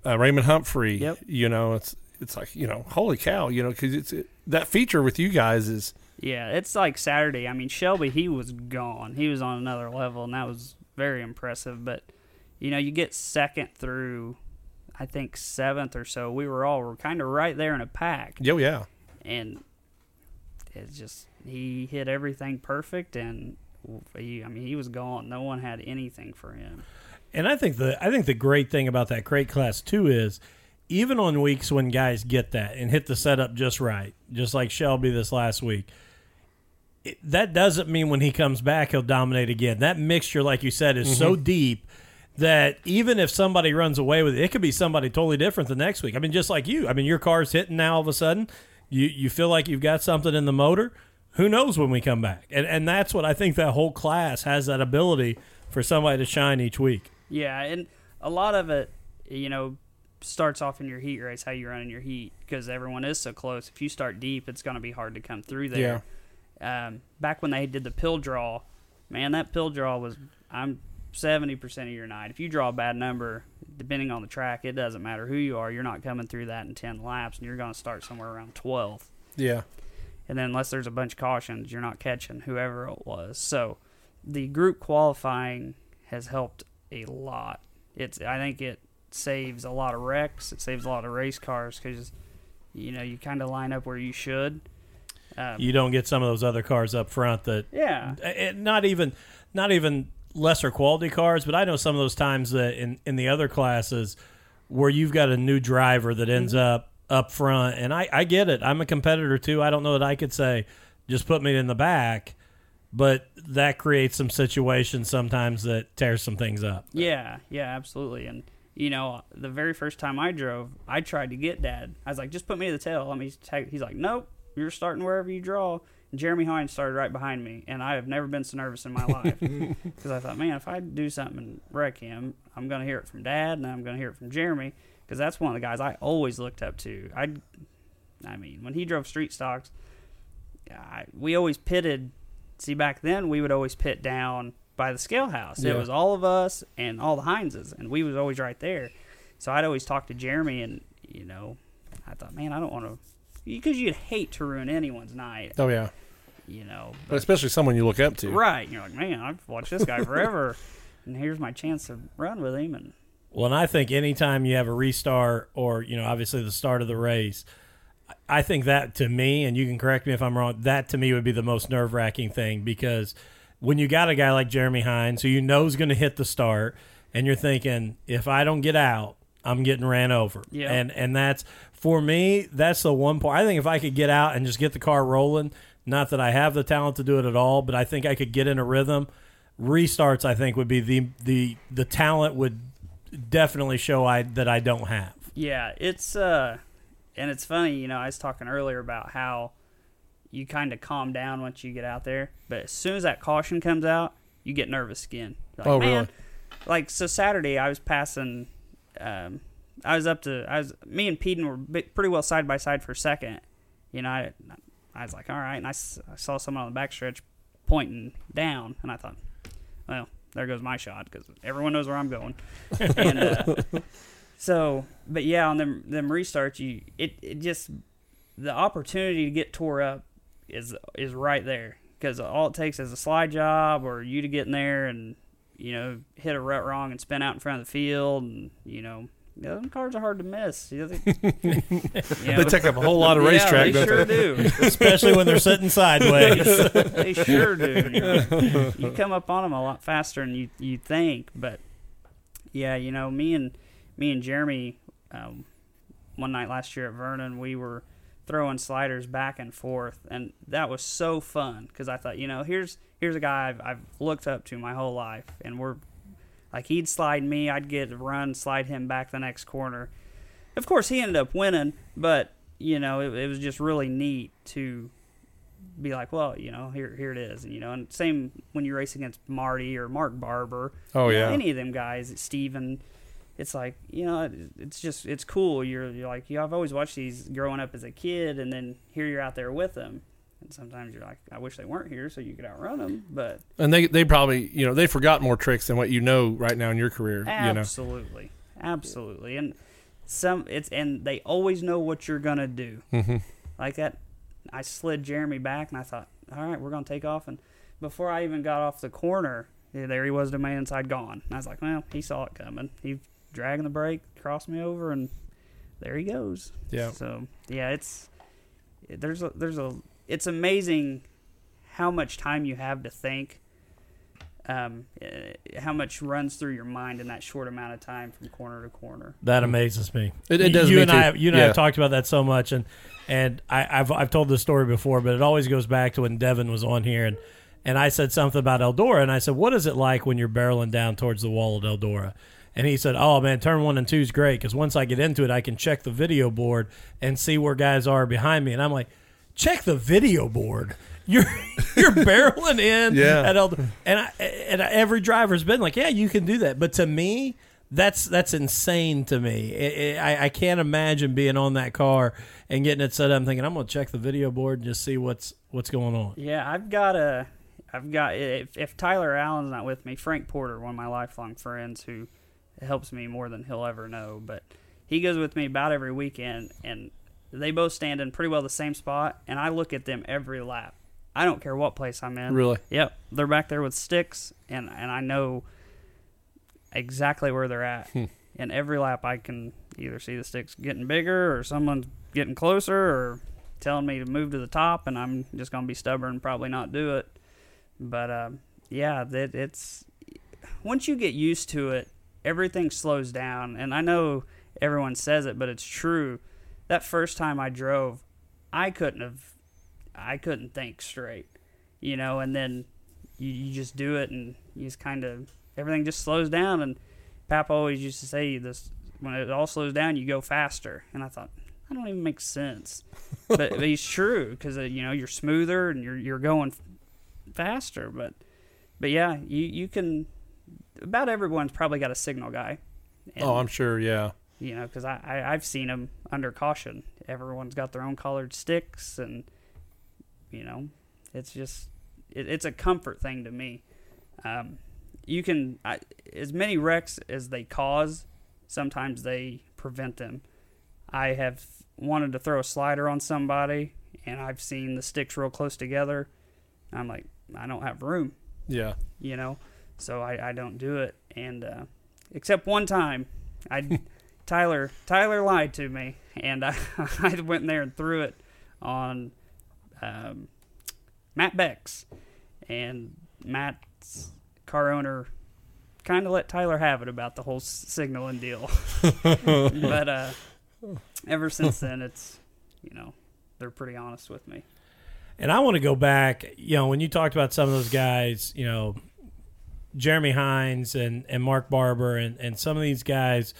uh, Raymond Humphrey, Yep. you know, it's it's like you know, holy cow, you know, because it's it, that feature with you guys is yeah, it's like Saturday. I mean, Shelby, he was gone. He was on another level, and that was very impressive. But you know, you get second through, I think seventh or so. We were all kind of right there in a pack. yo yeah, and it's just he hit everything perfect and he, I mean he was gone. No one had anything for him. And I think the I think the great thing about that crate class too is even on weeks when guys get that and hit the setup just right, just like Shelby this last week, it, that doesn't mean when he comes back he'll dominate again. That mixture, like you said, is so mm-hmm. deep that even if somebody runs away with it, it could be somebody totally different the next week. I mean, just like you. I mean, your car's hitting now all of a sudden. You you feel like you've got something in the motor. Who knows when we come back? And and that's what I think that whole class has that ability for somebody to shine each week. Yeah, and a lot of it, you know, starts off in your heat race, how you run in your heat, because everyone is so close. If you start deep, it's going to be hard to come through there. Um, back when they did the pill draw, man, that pill draw was I'm seventy percent of your night. If you draw a bad number, depending on the track, it doesn't matter who you are. You're not coming through that in ten laps, and you're going to start somewhere around twelve. Yeah. And then unless there's a bunch of cautions, you're not catching whoever it was. So the group qualifying has helped a lot. It's I think it saves a lot of wrecks. It saves a lot of race cars because you know you kind of line up where you should. Um, You don't get some of those other cars up front that yeah, it, not even not even lesser quality cars, but I know some of those times that in in the other classes where you've got a new driver that ends mm-hmm. up up front, and I I get it. I'm a competitor too. I don't know that I could say just put me in the back, but that creates some situations sometimes that tears some things up. yeah, yeah, absolutely. And you know, the very first time I drove, I tried to get Dad. I was like, just put me to the tail. Let me tag. He's like, nope, you're starting wherever you draw. Jeremy Hines started right behind me, and I have never been so nervous in my life because I thought, man, if I do something and wreck him, I'm gonna hear it from Dad, and I'm gonna hear it from Jeremy because that's one of the guys I always looked up to. I, I mean, when he drove street stocks, I, we always pitted. See, back then we would always pit down by the scale house. Yeah. It was all of us and all the Hineses, and we was always right there. So I'd always talk to Jeremy, and you know, I thought, man, I don't want to, because you'd hate to ruin anyone's night, Oh yeah. You know. But especially someone you look up to. Right. You're like, man, I've watched this guy forever, and here's my chance to run with him. And Well, and I think anytime you have a restart or, you know, obviously the start of the race, I think that to me, and you can correct me if I'm wrong, that to me would be the most nerve wracking thing because when you got a guy like Jeremy Hines who you know is going to hit the start and you're thinking, if I don't get out, I'm getting ran over. Yeah. And and that's for me, that's the one part. I think if I could get out and just get the car rolling, not that I have the talent to do it at all, but I think I could get in a rhythm. Restarts, I think, would be the the the talent would definitely show I that I don't have. yeah, it's uh, and it's funny, you know, I was talking earlier about how you kind of calm down once you get out there, but as soon as that caution comes out, you get nervous again. Like, Oh, man, really? Like so, Saturday I was passing. Um, I was up to I was me and Peden were pretty well side by side for a second. You know, I, I was like, all right, and I, s- I saw someone on the backstretch pointing down, and I thought, well, there goes my shot because everyone knows where I'm going. and uh, so, but yeah, on them them restarts, you it, it just the opportunity to get tore up is is right there because all it takes is a slide job or you to get in there and you know hit a rut wrong and spin out in front of the field and you know yeah, them cars are hard to miss. You know, they, you They take up a whole lot of racetrack. Yeah, they sure do. especially when they're sitting sideways. they sure do. You, know. You come up on them a lot faster than you you think. But yeah, you know, me and me and Jeremy, um, one night last year at Vernon, we were throwing sliders back and forth, and that was so fun because I thought, you know, here's here's a guy I've, I've looked up to my whole life, and we're like he'd slide me, I'd get a run, slide him back the next corner. Of course, he ended up winning, but you know, it, it was just really neat to be like, well, you know, here here it is, and you know, and same when you race against Marty or Mark Barber. Oh, you know, yeah. any of them guys, Steven, it's like you know, it, it's just it's cool. You're you're like, yeah, I've always watched these growing up as a kid, and then here you're out there with them. And sometimes you're like, I wish they weren't here so you could outrun them, but And they they probably you know they forgot more tricks than what you know right now in your career. You know. absolutely, absolutely, and some it's and they always know what you're gonna do. hmm like that. I slid Jeremy back, and I thought, all right, we're gonna take off. And before I even got off the corner, there he was to my inside, gone. And I was like, well, he saw it coming. He dragging the brake, crossed me over, and there he goes. Yeah. So yeah, it's there's a there's a it's amazing how much time you have to think. um, eh, how much runs through your mind in that short amount of time from corner to corner. That amazes me. It- it does You me and too. I, you and I have talked about that so much, and and I, I've I've told this story before, but it always goes back to when Devin was on here, and and I said something about Eldora, and I said, "What is it like when you're barreling down towards the wall at Eldora?" And he said, "Oh man, turn one and two is great because once I get into it, I can check the video board and see where guys are behind me." And I'm like, "Check the video board." You're you're barreling in Yeah. at Eldora, and I, and every driver's been like, "Yeah, you can do that," but to me, that's that's insane to me. It, it, I, I can't imagine being on that car and getting it set up I'm thinking I'm going to check the video board and just see what's what's going on. Yeah, I've got a, I've got if, if Tyler Allen's not with me, Frank Porter, one of my lifelong friends who helps me more than he'll ever know, but he goes with me about every weekend, and they both stand in pretty well the same spot, and I look at them every lap. I don't care what place I'm in. Really? Yep, they're back there with sticks, and and I know exactly where they're at. And every lap, I can either see the sticks getting bigger, or someone's getting closer, or telling me to move to the top, and I'm just gonna be stubborn, and probably not do it. But um, yeah, that it's once you get used to it, everything slows down. And I know everyone says it, but it's true. That first time I drove, I couldn't have, I couldn't think straight, you know. And then you, you just do it, and you just kind of everything just slows down. And Papa always used to say this: when it all slows down, you go faster. And I thought that don't even make sense, but, but he's true because uh, you know you're smoother and you're you're going faster. But but yeah, you you can. About everyone's probably got a signal guy. Oh, and, Oh, I'm sure. Yeah. You know, because I, I I've seen them under caution. Everyone's got their own colored sticks, and you know, it's just it, it's a comfort thing to me. Um, you can I, as many wrecks as they cause, sometimes they prevent them. I have wanted to throw a slider on somebody, and I've seen the sticks real close together. I'm like, I don't have room Yeah. you know, so I, I don't do it. And uh, except one time, I Tyler Tyler lied to me, and I, I went in there and threw it on um, Matt Beck's, and Matt's car owner kind of let Tyler have it about the whole signaling deal. but uh, ever since then, it's you know they're pretty honest with me. And I want to go back, you know, when you talked about some of those guys, you know, Jeremy Hines and, and Mark Barber and, and some of these guys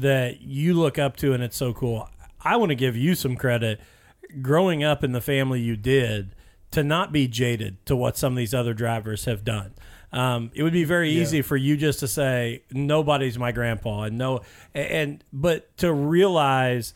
that you look up to and it's so cool. I want to give you some credit growing up in the family you did to not be jaded to what some of these other drivers have done. Um, it would be very easy for you just to say nobody's my grandpa and no and but to realize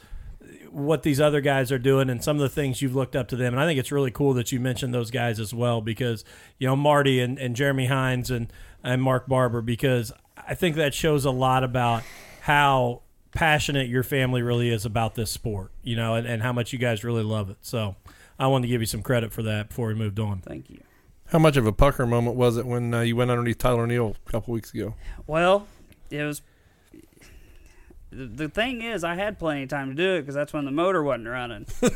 what these other guys are doing and some of the things you've looked up to them. And I think it's really cool that you mentioned those guys as well because, you know, Marty and, and Jeremy Hines and, and Mark Barber, because I think that shows a lot about how passionate your family really is about this sport, you know, and, and how much you guys really love it. So I wanted to give you some credit for that before we moved on. Thank you. How much of a pucker moment was it when uh, you went underneath Tyler Neal a couple weeks ago? Well, it was. The the thing is, I had plenty of time to do it because that's when the motor wasn't running. so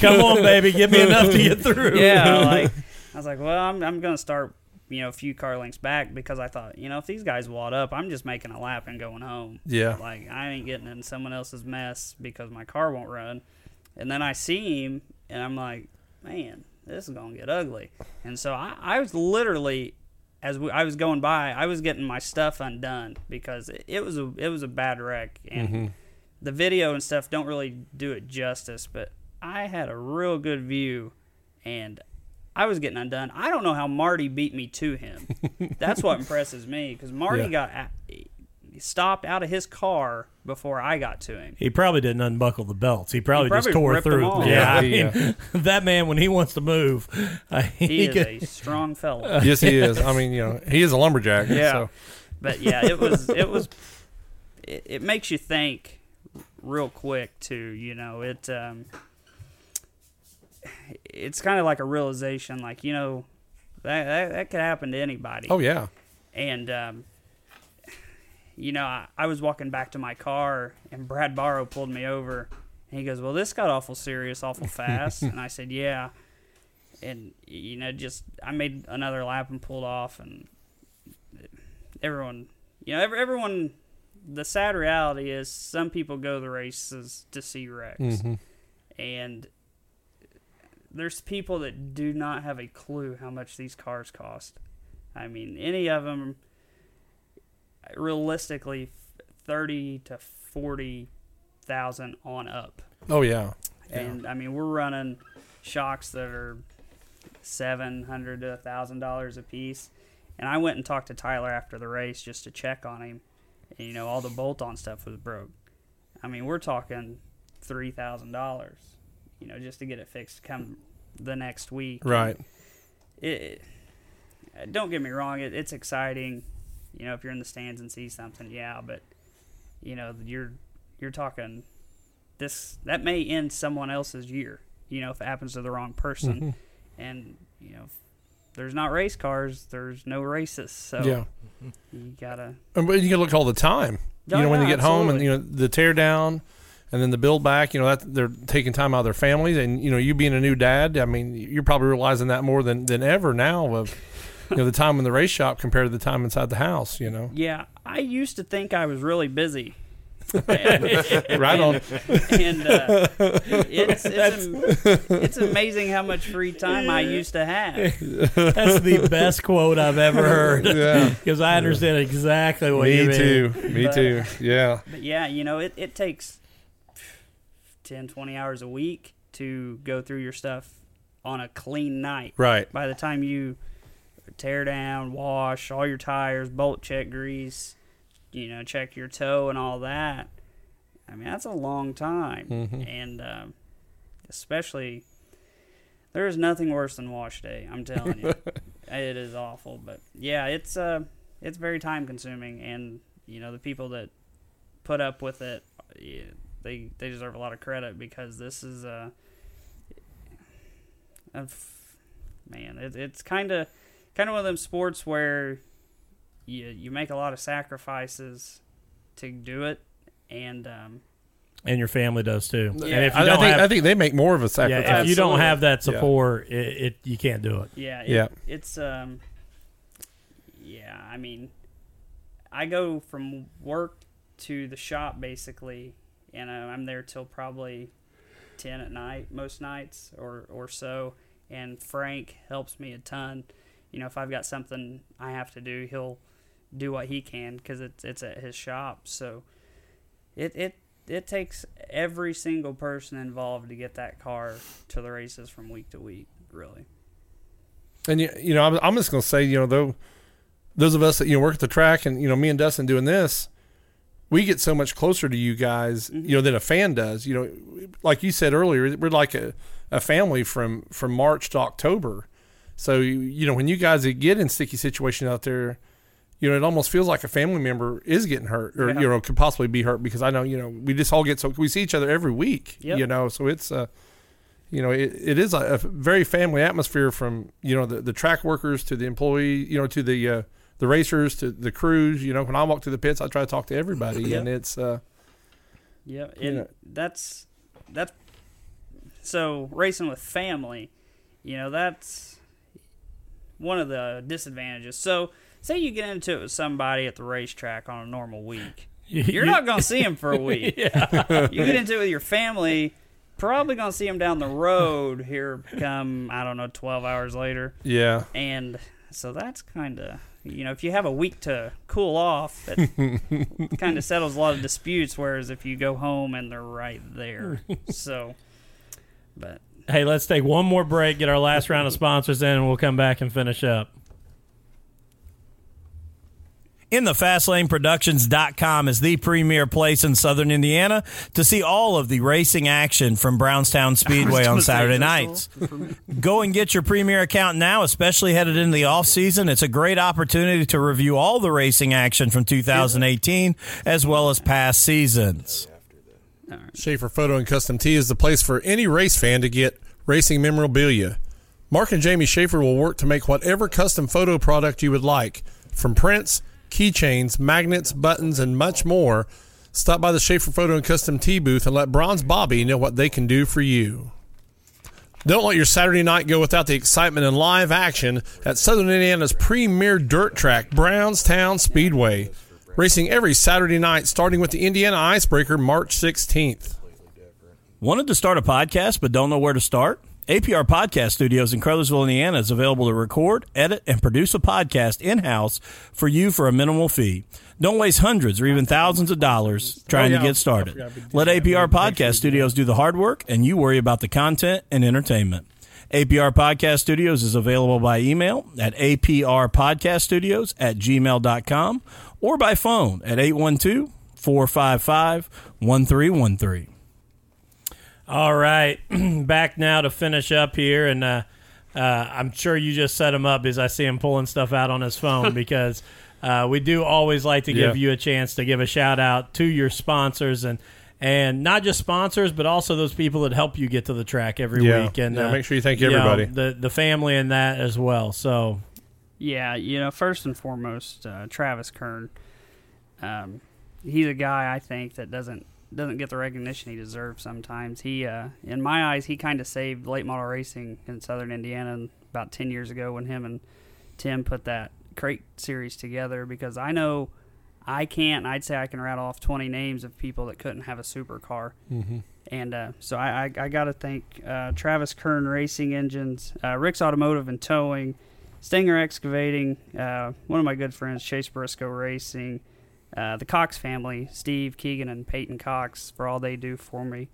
Come on, baby. Give me enough to get through. yeah, like I was like, well, I'm I'm gonna start, you know, a few car lengths back because I thought, you know, if these guys wad up, I'm just making a lap and going home. Yeah. Like I ain't getting in someone else's mess because my car won't run. And then I see him, and I'm like, man, this is gonna get ugly. And so I, I was literally, as we, I was going by, I was getting my stuff undone because it, it was a it was a bad wreck, and mm-hmm. the video and stuff don't really do it justice. But I had a real good view, and I was getting undone. I don't know how Marty beat me to him. That's what impresses me because Marty Yeah. got a he stopped out of his car before I got to him. He probably didn't unbuckle the belts. He probably, probably just tore ripped them through. off. Yeah, I mean, that man when he wants to move, uh, he, He is could- a strong fellow. yes, he is. I mean, you know, he is a lumberjack. Yeah. So. But yeah, it was it was it, it makes you think real quick too, you know. It um it's kind of like a realization like, you know, that that, that could happen to anybody. Oh yeah. And um you know, I, I was walking back to my car and Brad Barrow pulled me over and he goes, Well, this got awful serious awful fast and I said, Yeah. and you know, just I made another lap and pulled off, and everyone, you know, every, everyone. The sad reality is, some people go to the races to see wrecks, Mm-hmm. and there's people that do not have a clue how much these cars cost. I mean, any of them, realistically, thirty to forty thousand on up. Oh yeah. And I mean, we're running shocks that are seven hundred to thousand dollars a piece. And I went and talked to Tyler after the race just to check on him. And, you know, all the bolt-on stuff was broke. I mean, we're talking three thousand dollars. You know, just to get it fixed come the next week. Right. It, it- uh, don't get me wrong, it, it's exciting. You know, if you're in the stands and see something, yeah. But you know, you're you're talking this that may end someone else's year. You know, if it happens to the wrong person, mm-hmm. and you know, there's not race cars, there's no races. So Yeah. you gotta. And, but you can look all the time. Oh, you know, when you get home and you know the tear down, and then the build back. You know that they're taking time out of their families, and you know you being a new dad. I mean, you're probably realizing that more than than ever now of you know the time in the race shop compared to the time inside the house. You know, Yeah, I used to think I was really busy. right on. and uh, it's it's, am- it's amazing how much free time I used to have. That's the best quote I've ever heard. Yeah. Because I understand exactly what Me you mean. Me too. Me But- too. Yeah. But yeah, you know, it, it takes 10, 20 hours a week to go through your stuff on a clean night. Right. By the time you tear down, wash all your tires, bolt check grease, you know, check your toe and all that, I mean, that's a long time. Mhm. And um, especially, there is nothing worse than wash day. I'm telling you, it is awful. But yeah, it's uh, it's very time consuming, and you know, the people that put up with it, they they deserve a lot of credit because this is uh, a f- man, it, it's kind of kind of one of them sports where you you make a lot of sacrifices to do it, and um, And your family does too. And if you I, I don't think have, I think they make more of a sacrifice. yeah, if you don't have that Yeah. support, it, it you can't do it. Yeah, it, Yeah. It's um, yeah. I mean, I go from work to the shop basically, and I'm there till probably ten at night most nights or or so. And Frank helps me a ton. You know, if I've got something I have to do, he'll do what he can because it's it's at his shop. So it it it takes every single person involved to get that car to the races from week to week. Really. And you, you know, I'm, I'm just to say, you know, though, those of us that you know work at the track, and you know, me and Dustin doing this, we get so much closer to you guys, you know, than a fan does. You know, like you said earlier, we're like a, a family from from March to October. So you, you know, when you guys get in sticky situations out there, you know, it almost feels like a family member is getting hurt, or Yeah. you know, could possibly be hurt because I know, you know, we just all get so we see each other every week. Yep. You know, so it's uh you know, it, it is a, a very family atmosphere from you know the, the track workers to the employee, you know, to the uh, the racers to the crews. You know, when I walk to the pits, I try to talk to everybody, Yep. and it's uh, Yeah, You and know- that's that's so racing with family. You know, that's one of the disadvantages. So, say you get into it with somebody at the racetrack on a normal week, you're not going to see them for a week. Yeah. You get into it with your family, probably going to see them down the road here. Come, I don't know, twelve hours later, yeah, and so that's kind of you know, if you have a week to cool off, that kind of settles a lot of disputes. Whereas if you go home and they're right there, so, but Hey, let's take one more break, get our last round of sponsors in, and we'll come back and finish up. In the FastLaneProductions.com is the premier place in southern Indiana to see all of the racing action from Brownstown Speedway on Saturday nights. Go and get your premier account now, especially headed into the off season. It's a great opportunity to review all the racing action from 2018 as well as past seasons. Schaefer Photo and Custom Tee is the place for any race fan to get racing memorabilia. Mark and Jamie Schaefer will work to make whatever custom photo product you would like, from prints, keychains, magnets, buttons, and much more. Stop by the Schaefer Photo and Custom Tee booth and let Bronze Bobby know what they can do for you. Don't let your Saturday night go without the excitement and live action at Southern Indiana's premier dirt track, Brownstown Speedway. Racing every Saturday night, starting with the Indiana Icebreaker March 16th. Wanted to start a podcast but don't know where to start? APR Podcast Studios in Crothersville, Indiana is available to record, edit, and produce a podcast in house for you for a minimal fee. Don't waste hundreds or even thousands of dollars oh, trying Oh, yeah. to get started. forgot we did Let. APR Podcast Studios do the hard work and you worry about the content and entertainment. APR Podcast Studios is available by email at aprpodcaststudios at gmail.com or by phone at 812 455 1313. All right, back now to finish up here, and uh, uh, I'm sure you just set him up as I see him pulling stuff out on his phone because uh, we do always like to give Yeah. you a chance to give a shout out to your sponsors and and not just sponsors, but also those people that help you get to the track every Yeah. week. And Yeah, uh, make sure you thank know, everybody. the the family and that as well. So Yeah, you know, first and foremost, uh, Travis Kern. Um, he's a guy I think that doesn't doesn't get the recognition he deserves. Sometimes he, uh, in my eyes, he kind of saved late model racing in Southern Indiana about ten years ago when him and Tim put that crate series together. Because I know I can't. I'd say I can rattle off twenty names of people that couldn't have a supercar. Mm-hmm. And uh, so I, I, I got to thank uh, Travis Kern Racing Engines, uh, Rick's Automotive and Towing, Stinger Excavating, uh, one of my good friends, Chase Briscoe Racing, uh, the Cox family, Steve, Keegan, and Peyton Cox, for all they do for me.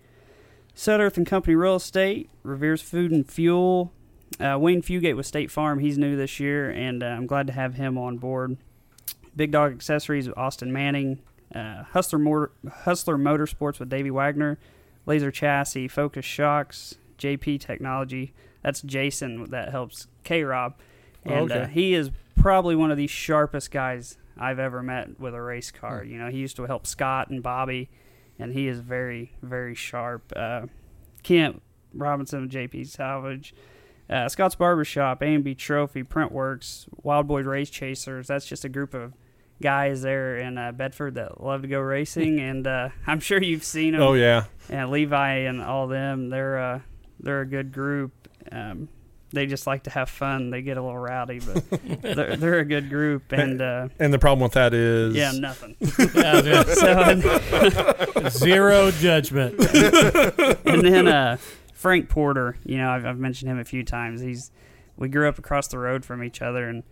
Set Earth and Company Real Estate, Revere's Food and Fuel, uh, Wayne Fugate with State Farm. He's new this year, and uh, I'm glad to have him on board. Big Dog Accessories with Austin Manning, uh, Hustler, Motor- Hustler Motorsports with Davey Wagner, Laser Chassis, Focus Shocks, JP Technology. That's Jason that helps K Rob. And Okay. uh, he is probably one of the sharpest guys I've ever met with a race car. You know, he used to help Scott and Bobby, and he is very, very sharp. Uh, Kent Robinson JP Salvage. Uh, Scott's Barbershop, A&B Trophy, Printworks, Wild Boy Race Chasers. That's just a group of guys there in uh, Bedford that love to go racing, and uh, I'm sure you've seen them Oh, yeah. and Levi and all them, they're uh, they're a good group. Um, they just like to have fun. They get a little rowdy, but they're, they're a good group. And uh, And the problem with that is. yeah, nothing. yeah, So zero judgment. and then uh, Frank Porter, you know, I've, I've mentioned him a few times. He's we grew up across the road from each other, and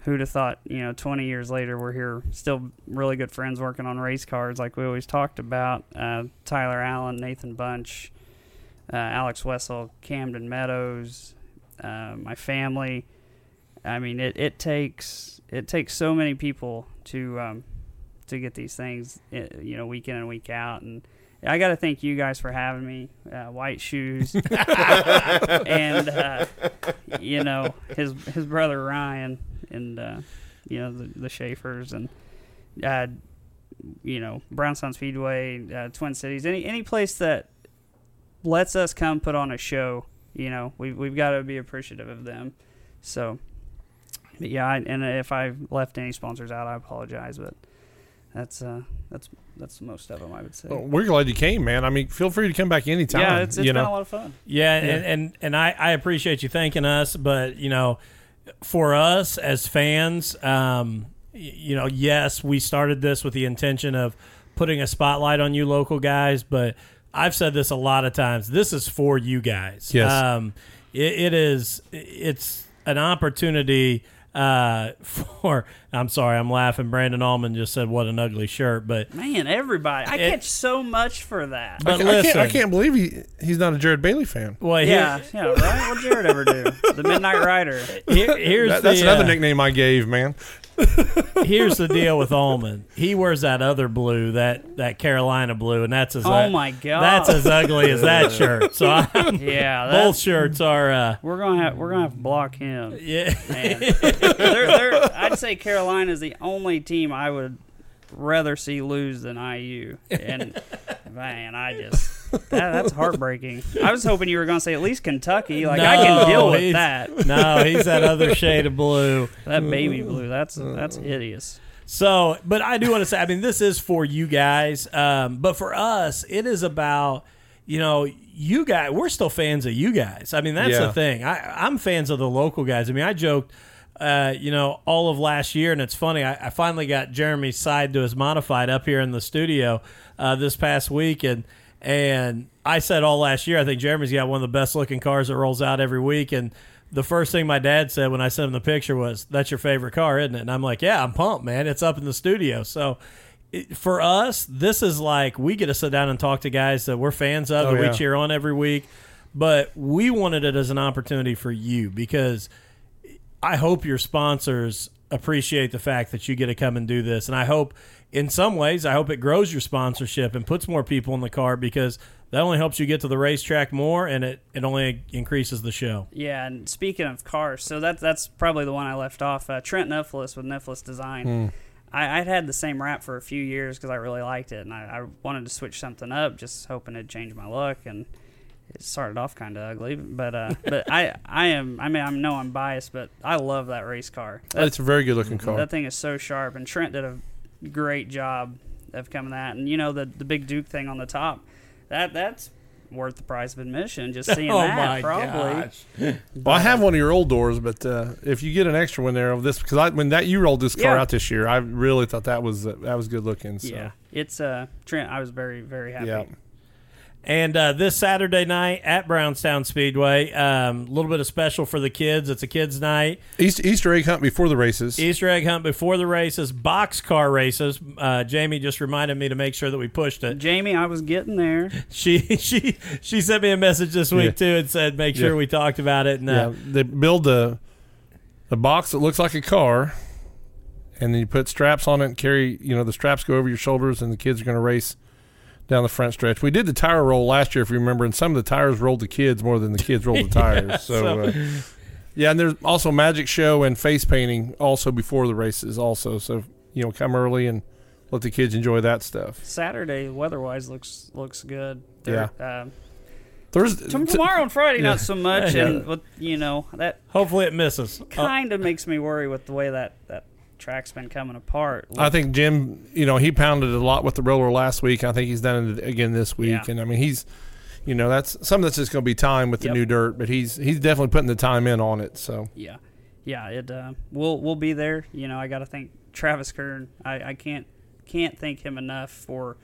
who'd have thought, you know, 20 years later, we're here still really good friends working on race cars like we always talked about. Uh, Tyler Allen, Nathan Bunch, uh, Alex Wessel, Camden Meadows, uh, my family. I mean, it, it takes it takes so many people to um, to get these things, you know, week in and week out. And I got to thank you guys for having me. Uh, White Shoes, and uh, you know his his brother Ryan, and uh, you know the, the Schaefers, and uh, you know Brownstown Speedway, uh, Twin Cities, any any place that lets us come put on a show. You know, we've we've got to be appreciative of them. So, but yeah, I, and if I've left any sponsors out, I apologize, but that's uh that's that's most of them, I would say. Well, we're glad you came, man. I mean, feel free to come back anytime. yeah, it's, it's you been know? a lot of fun. Yeah, And, and and I, I appreciate you thanking us, but you know, for us as fans, um, you know, yes, we started this with the intention of putting a spotlight on you local guys, but I've said this a lot of times. This is for you guys. Yes. Um, it, it is. It's an opportunity uh, for. I'm sorry, I'm laughing. Brandon Allman just said, "What an ugly shirt," but Man, everybody, I It- catch so much for that. but I, can't, I can't believe he he's not a Jared Bailey fan. well, yeah, yeah, right. What Jared ever do? The Midnight Rider. here- here's That- that's the, another uh, nickname I gave, man. Here's the deal with Allman. He wears that other blue, that that Carolina blue, and that's as Oh my god, that's as ugly as that shirt. So I, yeah. both That's, shirts are uh, we're gonna have we're gonna have to block him. yeah. Man, they're, they're, I'd say Carolina is the only team I would rather see lose than IU. And man, I just that, that's heartbreaking. I was hoping you were gonna say at least Kentucky. Like I can deal with that. No, he's that other shade of blue. That baby blue. That's that's hideous. So, but I do want to say, I mean, this is for you guys, um, but for us, it is about you know, you guys, we're still fans of you guys. I mean, that's Yeah. the thing. I, I'm fans of the local guys. I mean, I joked, uh, you know, all of last year, and it's funny. I, I finally got Jeremy's side to his modified up here in the studio uh, this past week, and and I said all last year, I think Jeremy's got one of the best looking cars that rolls out every week, and. The first thing my dad said when I sent him the picture was, "That's your favorite car, isn't it?" And I'm like, "Yeah, I'm pumped, man. It's up in the studio." So, it, for us, this is like we get to sit down and talk to guys that we're fans of Oh, that yeah. we cheer on every week. But we wanted it as an opportunity for you because I hope your sponsors appreciate the fact that you get to come and do this. And I hope, in some ways, I hope it grows your sponsorship and puts more people in the car because that only helps you get to the racetrack more and it, it only increases the show. Yeah, and speaking of cars, so that's that's probably the one I left off. Uh, Trent Nephlis with Nephlis Design. Hmm. I, I'd had the same wrap for a few years because I really liked it, and I, I wanted to switch something up, just hoping it'd change my look. And it started off kind of ugly, but uh, but I I am I mean I know I'm biased, but I love that race car. That, It's a very good looking car. that thing is so sharp, and Trent did a great job of coming that. And you know the the big Duke thing on the top, that that's worth the price of admission. Just seeing oh that my probably. gosh. Well, I have one of your old doors, but uh, if you get an extra one there of this, because I, when that you rolled this car Yeah. out this year, I really thought that was that was good looking. So. Yeah, it's uh Trent. I was very very happy. Yeah. And uh, this Saturday night at Brownstown Speedway, um, a little bit of special for the kids. It's a kids' night. Easter, Easter egg hunt before the races. Easter egg hunt before the races, box car races. Uh, Jamie just reminded me to make sure that we pushed it. Jamie, I was getting there. She she she sent me a message this week Yeah. too and said make sure Yeah. we talked about it. And yeah, uh, they build the the box that looks like a car, and then you put straps on it and carry. You know, the straps go over your shoulders, and the kids are going to race down the front stretch. We did the tire roll last year, if you remember, and some of the tires rolled the kids more than the kids rolled the tires. so. so- uh, yeah, and there's also magic show and face painting also before the races also. So you know, come early and let the kids enjoy that stuff. Saturday weather-wise looks looks good. There- um, Thursday, tom- tomorrow and Friday Yeah. not so much, Yeah. and with you know that hopefully it misses. Uh, kind of makes me worry with the way that that track's been coming apart. I think Jim, you know, he pounded a lot with the roller last week. I think he's done it again this week, Yeah. and I mean, he's, you know, that's some of that's just going to be time with the Yep. new dirt, but he's he's definitely putting the time in on it. So yeah, yeah. It uh, we'll we'll be there. You know, I got to thank Travis Kern. I, I can't can't thank him enough for,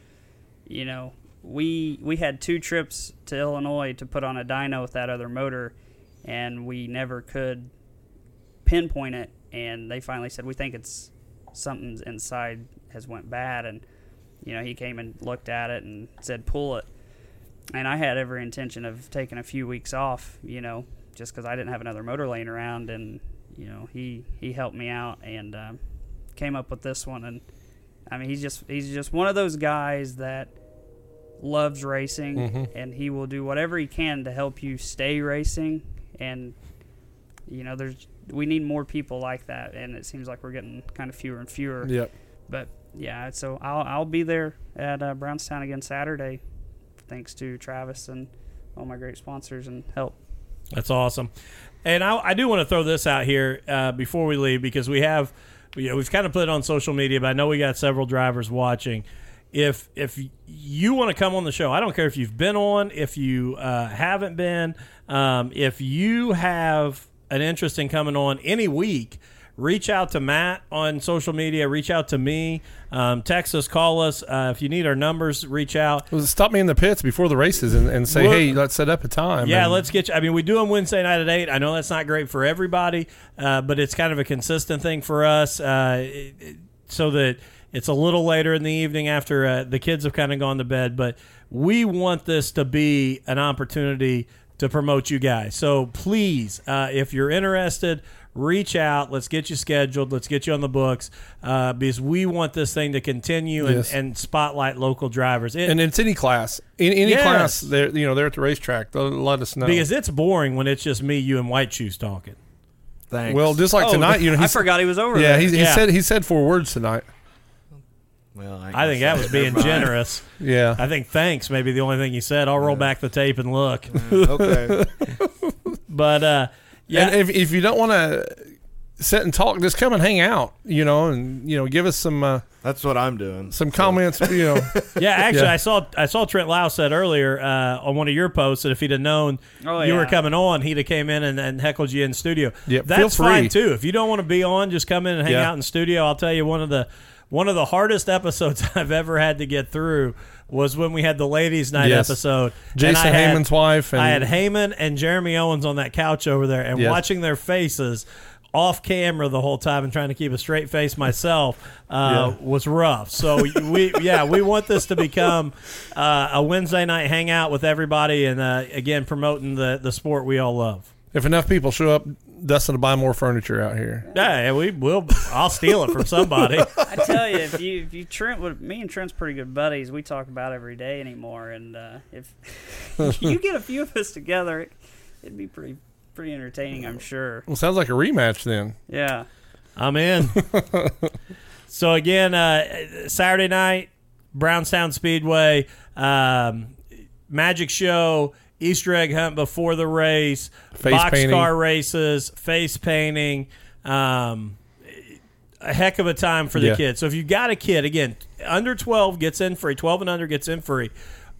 you know, we we had two trips to Illinois to put on a dyno with that other motor, and we never could pinpoint it. And they finally said we think it's something's inside has went bad, and you know he came and looked at it and said pull it. And I had every intention of taking a few weeks off, you know, just because I didn't have another motor laying around, and you know he he helped me out and um, came up with this one, and I mean he's just he's just one of those guys that loves racing, and he will do whatever he can to help you stay racing, and you know there's we need more people like that, and it seems like we're getting kind of fewer and fewer. yep. But yeah, so I'll I'll be there at uh, Brownstown again Saturday, thanks to Travis and all my great sponsors and help. That's awesome. And I, I do want to throw this out here uh, before we leave because we have, you know, we've kind of put it on social media, but I know we got several drivers watching. If if you want to come on the show, I don't care if you've been on, if you uh, haven't been, um, if you have an interest in coming on any week, reach out to Matt on social media. Reach out to me. Um, text us, call us. Uh, if you need our numbers, reach out. Well, stop me in the pits before the races and, and say, Well- hey, let's set up a time. Yeah, and- let's get you. I mean, we do them Wednesday night at eight. I know that's not great for everybody, uh, but it's kind of a consistent thing for us, uh, it- it- so that it's a little later in the evening after uh, the kids have kind of gone to bed. But we want this to be an opportunity to promote you guys. So please, uh, if you're interested. Reach out. Let's get you scheduled. Let's get you on the books uh, because we want this thing to continue and, Yes. and spotlight local drivers. It- and it's any class, in any Yes. class. They're you know they're at the racetrack. They'll let us know. because it's boring when it's just me, you, and White Shoes talking. Thanks. well, just like Oh, tonight, you know, I forgot he was over yeah, there. he, he Yeah. said he said four words tonight. Well, ain't I think that was being generous. Yeah, I think thanks maybe the only thing he said. I'll roll back the tape and look. okay. But uh, yeah, And if if you don't want to sit and talk. Just come and hang out, you know, and you know, give us some uh, That's what I'm doing. some comments, you know. Yeah, actually, Yeah. I saw I saw Trent Lau said earlier uh, on one of your posts that if he'd have known Oh, you were coming on, he'd have came in and, and heckled you in studio. Yeah, feel that's free. fine too. If you don't want to be on, just come in and hang Yeah. out in studio. I'll tell you one of the one of the hardest episodes I've ever had to get through was when we had the ladies' night Yes. episode. Jason Heyman's wife and I had Heyman and Jeremy Owens on that couch over there, and Yes. watching their faces off camera the whole time and trying to keep a straight face myself uh, Yeah. was rough. So we, yeah, we want this to become uh, a Wednesday night hangout with everybody, and uh, again promoting the the sport we all love. if enough people show up, Dustin to buy more furniture out here. Yeah, we will. I'll steal it from somebody. I tell you, if you if you Trent would me and Trent's pretty good buddies. We talk about every day anymore, and uh, if you get a few of us together, it, it'd be pretty pretty entertaining. I'm sure. Well, sounds like a rematch then. Yeah. I'm in. so again, uh, Saturday night, Brownstown Speedway, um, magic show, Easter egg hunt before the race, Face box car races, face painting. Um, a heck of a time for the Yeah. kids. So if you've got a kid, again, under 12 gets in free, 12 and under gets in free.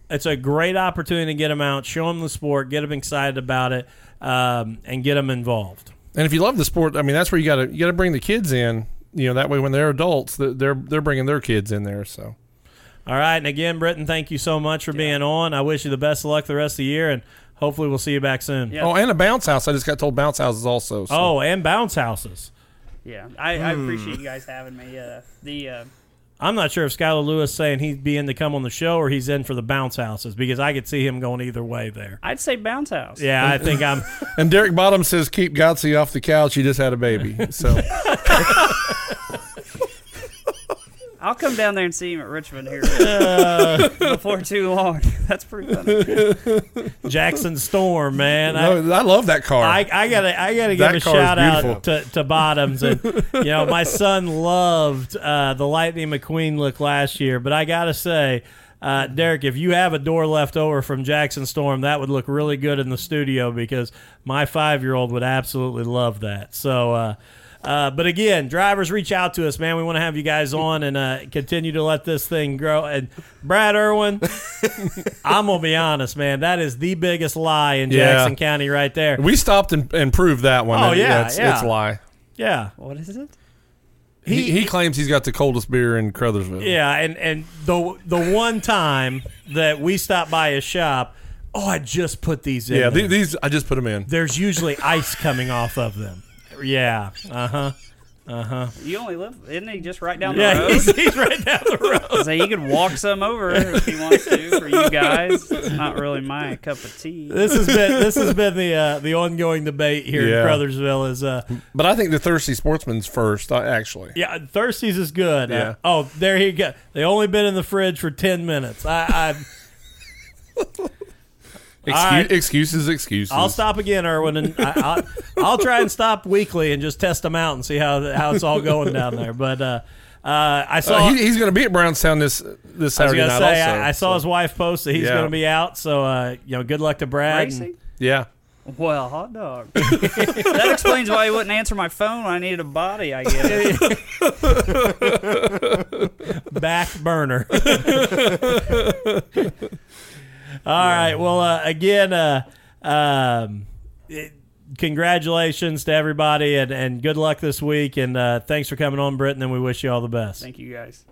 It's a great opportunity to get them out, show them the sport, get them excited about it, um, and get them involved. And if you love the sport, I mean, that's where you got to you got to bring the kids in. You know, that way when they're adults, they're, they're bringing their kids in there. So All right, and again, Britan, thank you so much for being on. I wish you the best of luck the rest of the year, and hopefully we'll see you back soon. Yeah. oh, and a bounce house. I just got told bounce houses also. So. Oh, and bounce houses. Yeah. I, I appreciate you guys having me. Uh, the uh, I'm not sure if Skylar Lewis saying he'd be in to come on the show or he's in for the bounce houses because I could see him going either way there. I'd say bounce house. Yeah, I think I'm. And Derek Bottom says, "Keep Godsey off the couch. He just had a baby." So I'll come down there and see him at Richmond here Uh. before too long. That's pretty funny. Jackson Storm, man. I, no, I love that car. I, I gotta I gotta give a shout out to, to Bottoms and you know my son loved uh, the Lightning McQueen look last year, but I gotta say, uh, Derek, if you have a door left over from Jackson Storm, that would look really good in the studio because my five year old would absolutely love that. So. Uh, but again, drivers, reach out to us, man. We want to have you guys on and uh, continue to let this thing grow. And Brad Erwin, I'm gonna be honest, man. That is the biggest lie in Yeah. Jackson County, right there. we stopped and, and proved that one. Oh, That- yeah, it's, yeah. it's a lie. Yeah, What is it? He, he claims he's got the coldest beer in Crothersville. yeah, and and the the one time that we stopped by his shop, oh, I just put these in. yeah. there. the- These I just put them in. There's usually ice coming off of them. Yeah, uh huh. Uh huh. You only live, isn't he just right down the Yeah, road? he's, he's right down the road. So he could walk some over if he wants to for you guys. It's not really my cup of tea. This has been this has been the uh, the ongoing debate here Yeah. in Crothersville. Is uh, But I think the thirsty sportsman's first. uh, Actually, yeah, Thirsties is good. Uh, Yeah. oh, there you go. They only been in the fridge for ten minutes. I, I Excuse, right. excuses, excuses. I'll stop again, Erwin, and I, I'll, I'll try and stop weekly and just test them out and see how how it's all going down there. But uh, uh, I saw. Uh, he, he's going to be at Brownstown this this Saturday gonna night. say also, I, I saw so- his wife post that he's Yeah. going to be out. So uh, you know, good luck to Brad. and- Yeah, Well, hot dog. that explains why he wouldn't answer my phone when I needed a body, I guess. back burner. All right. Well, uh, again, uh, um, it- congratulations to everybody, and, and good luck this week. And uh, thanks for coming on, Britan. And we wish you all the best. Thank you guys.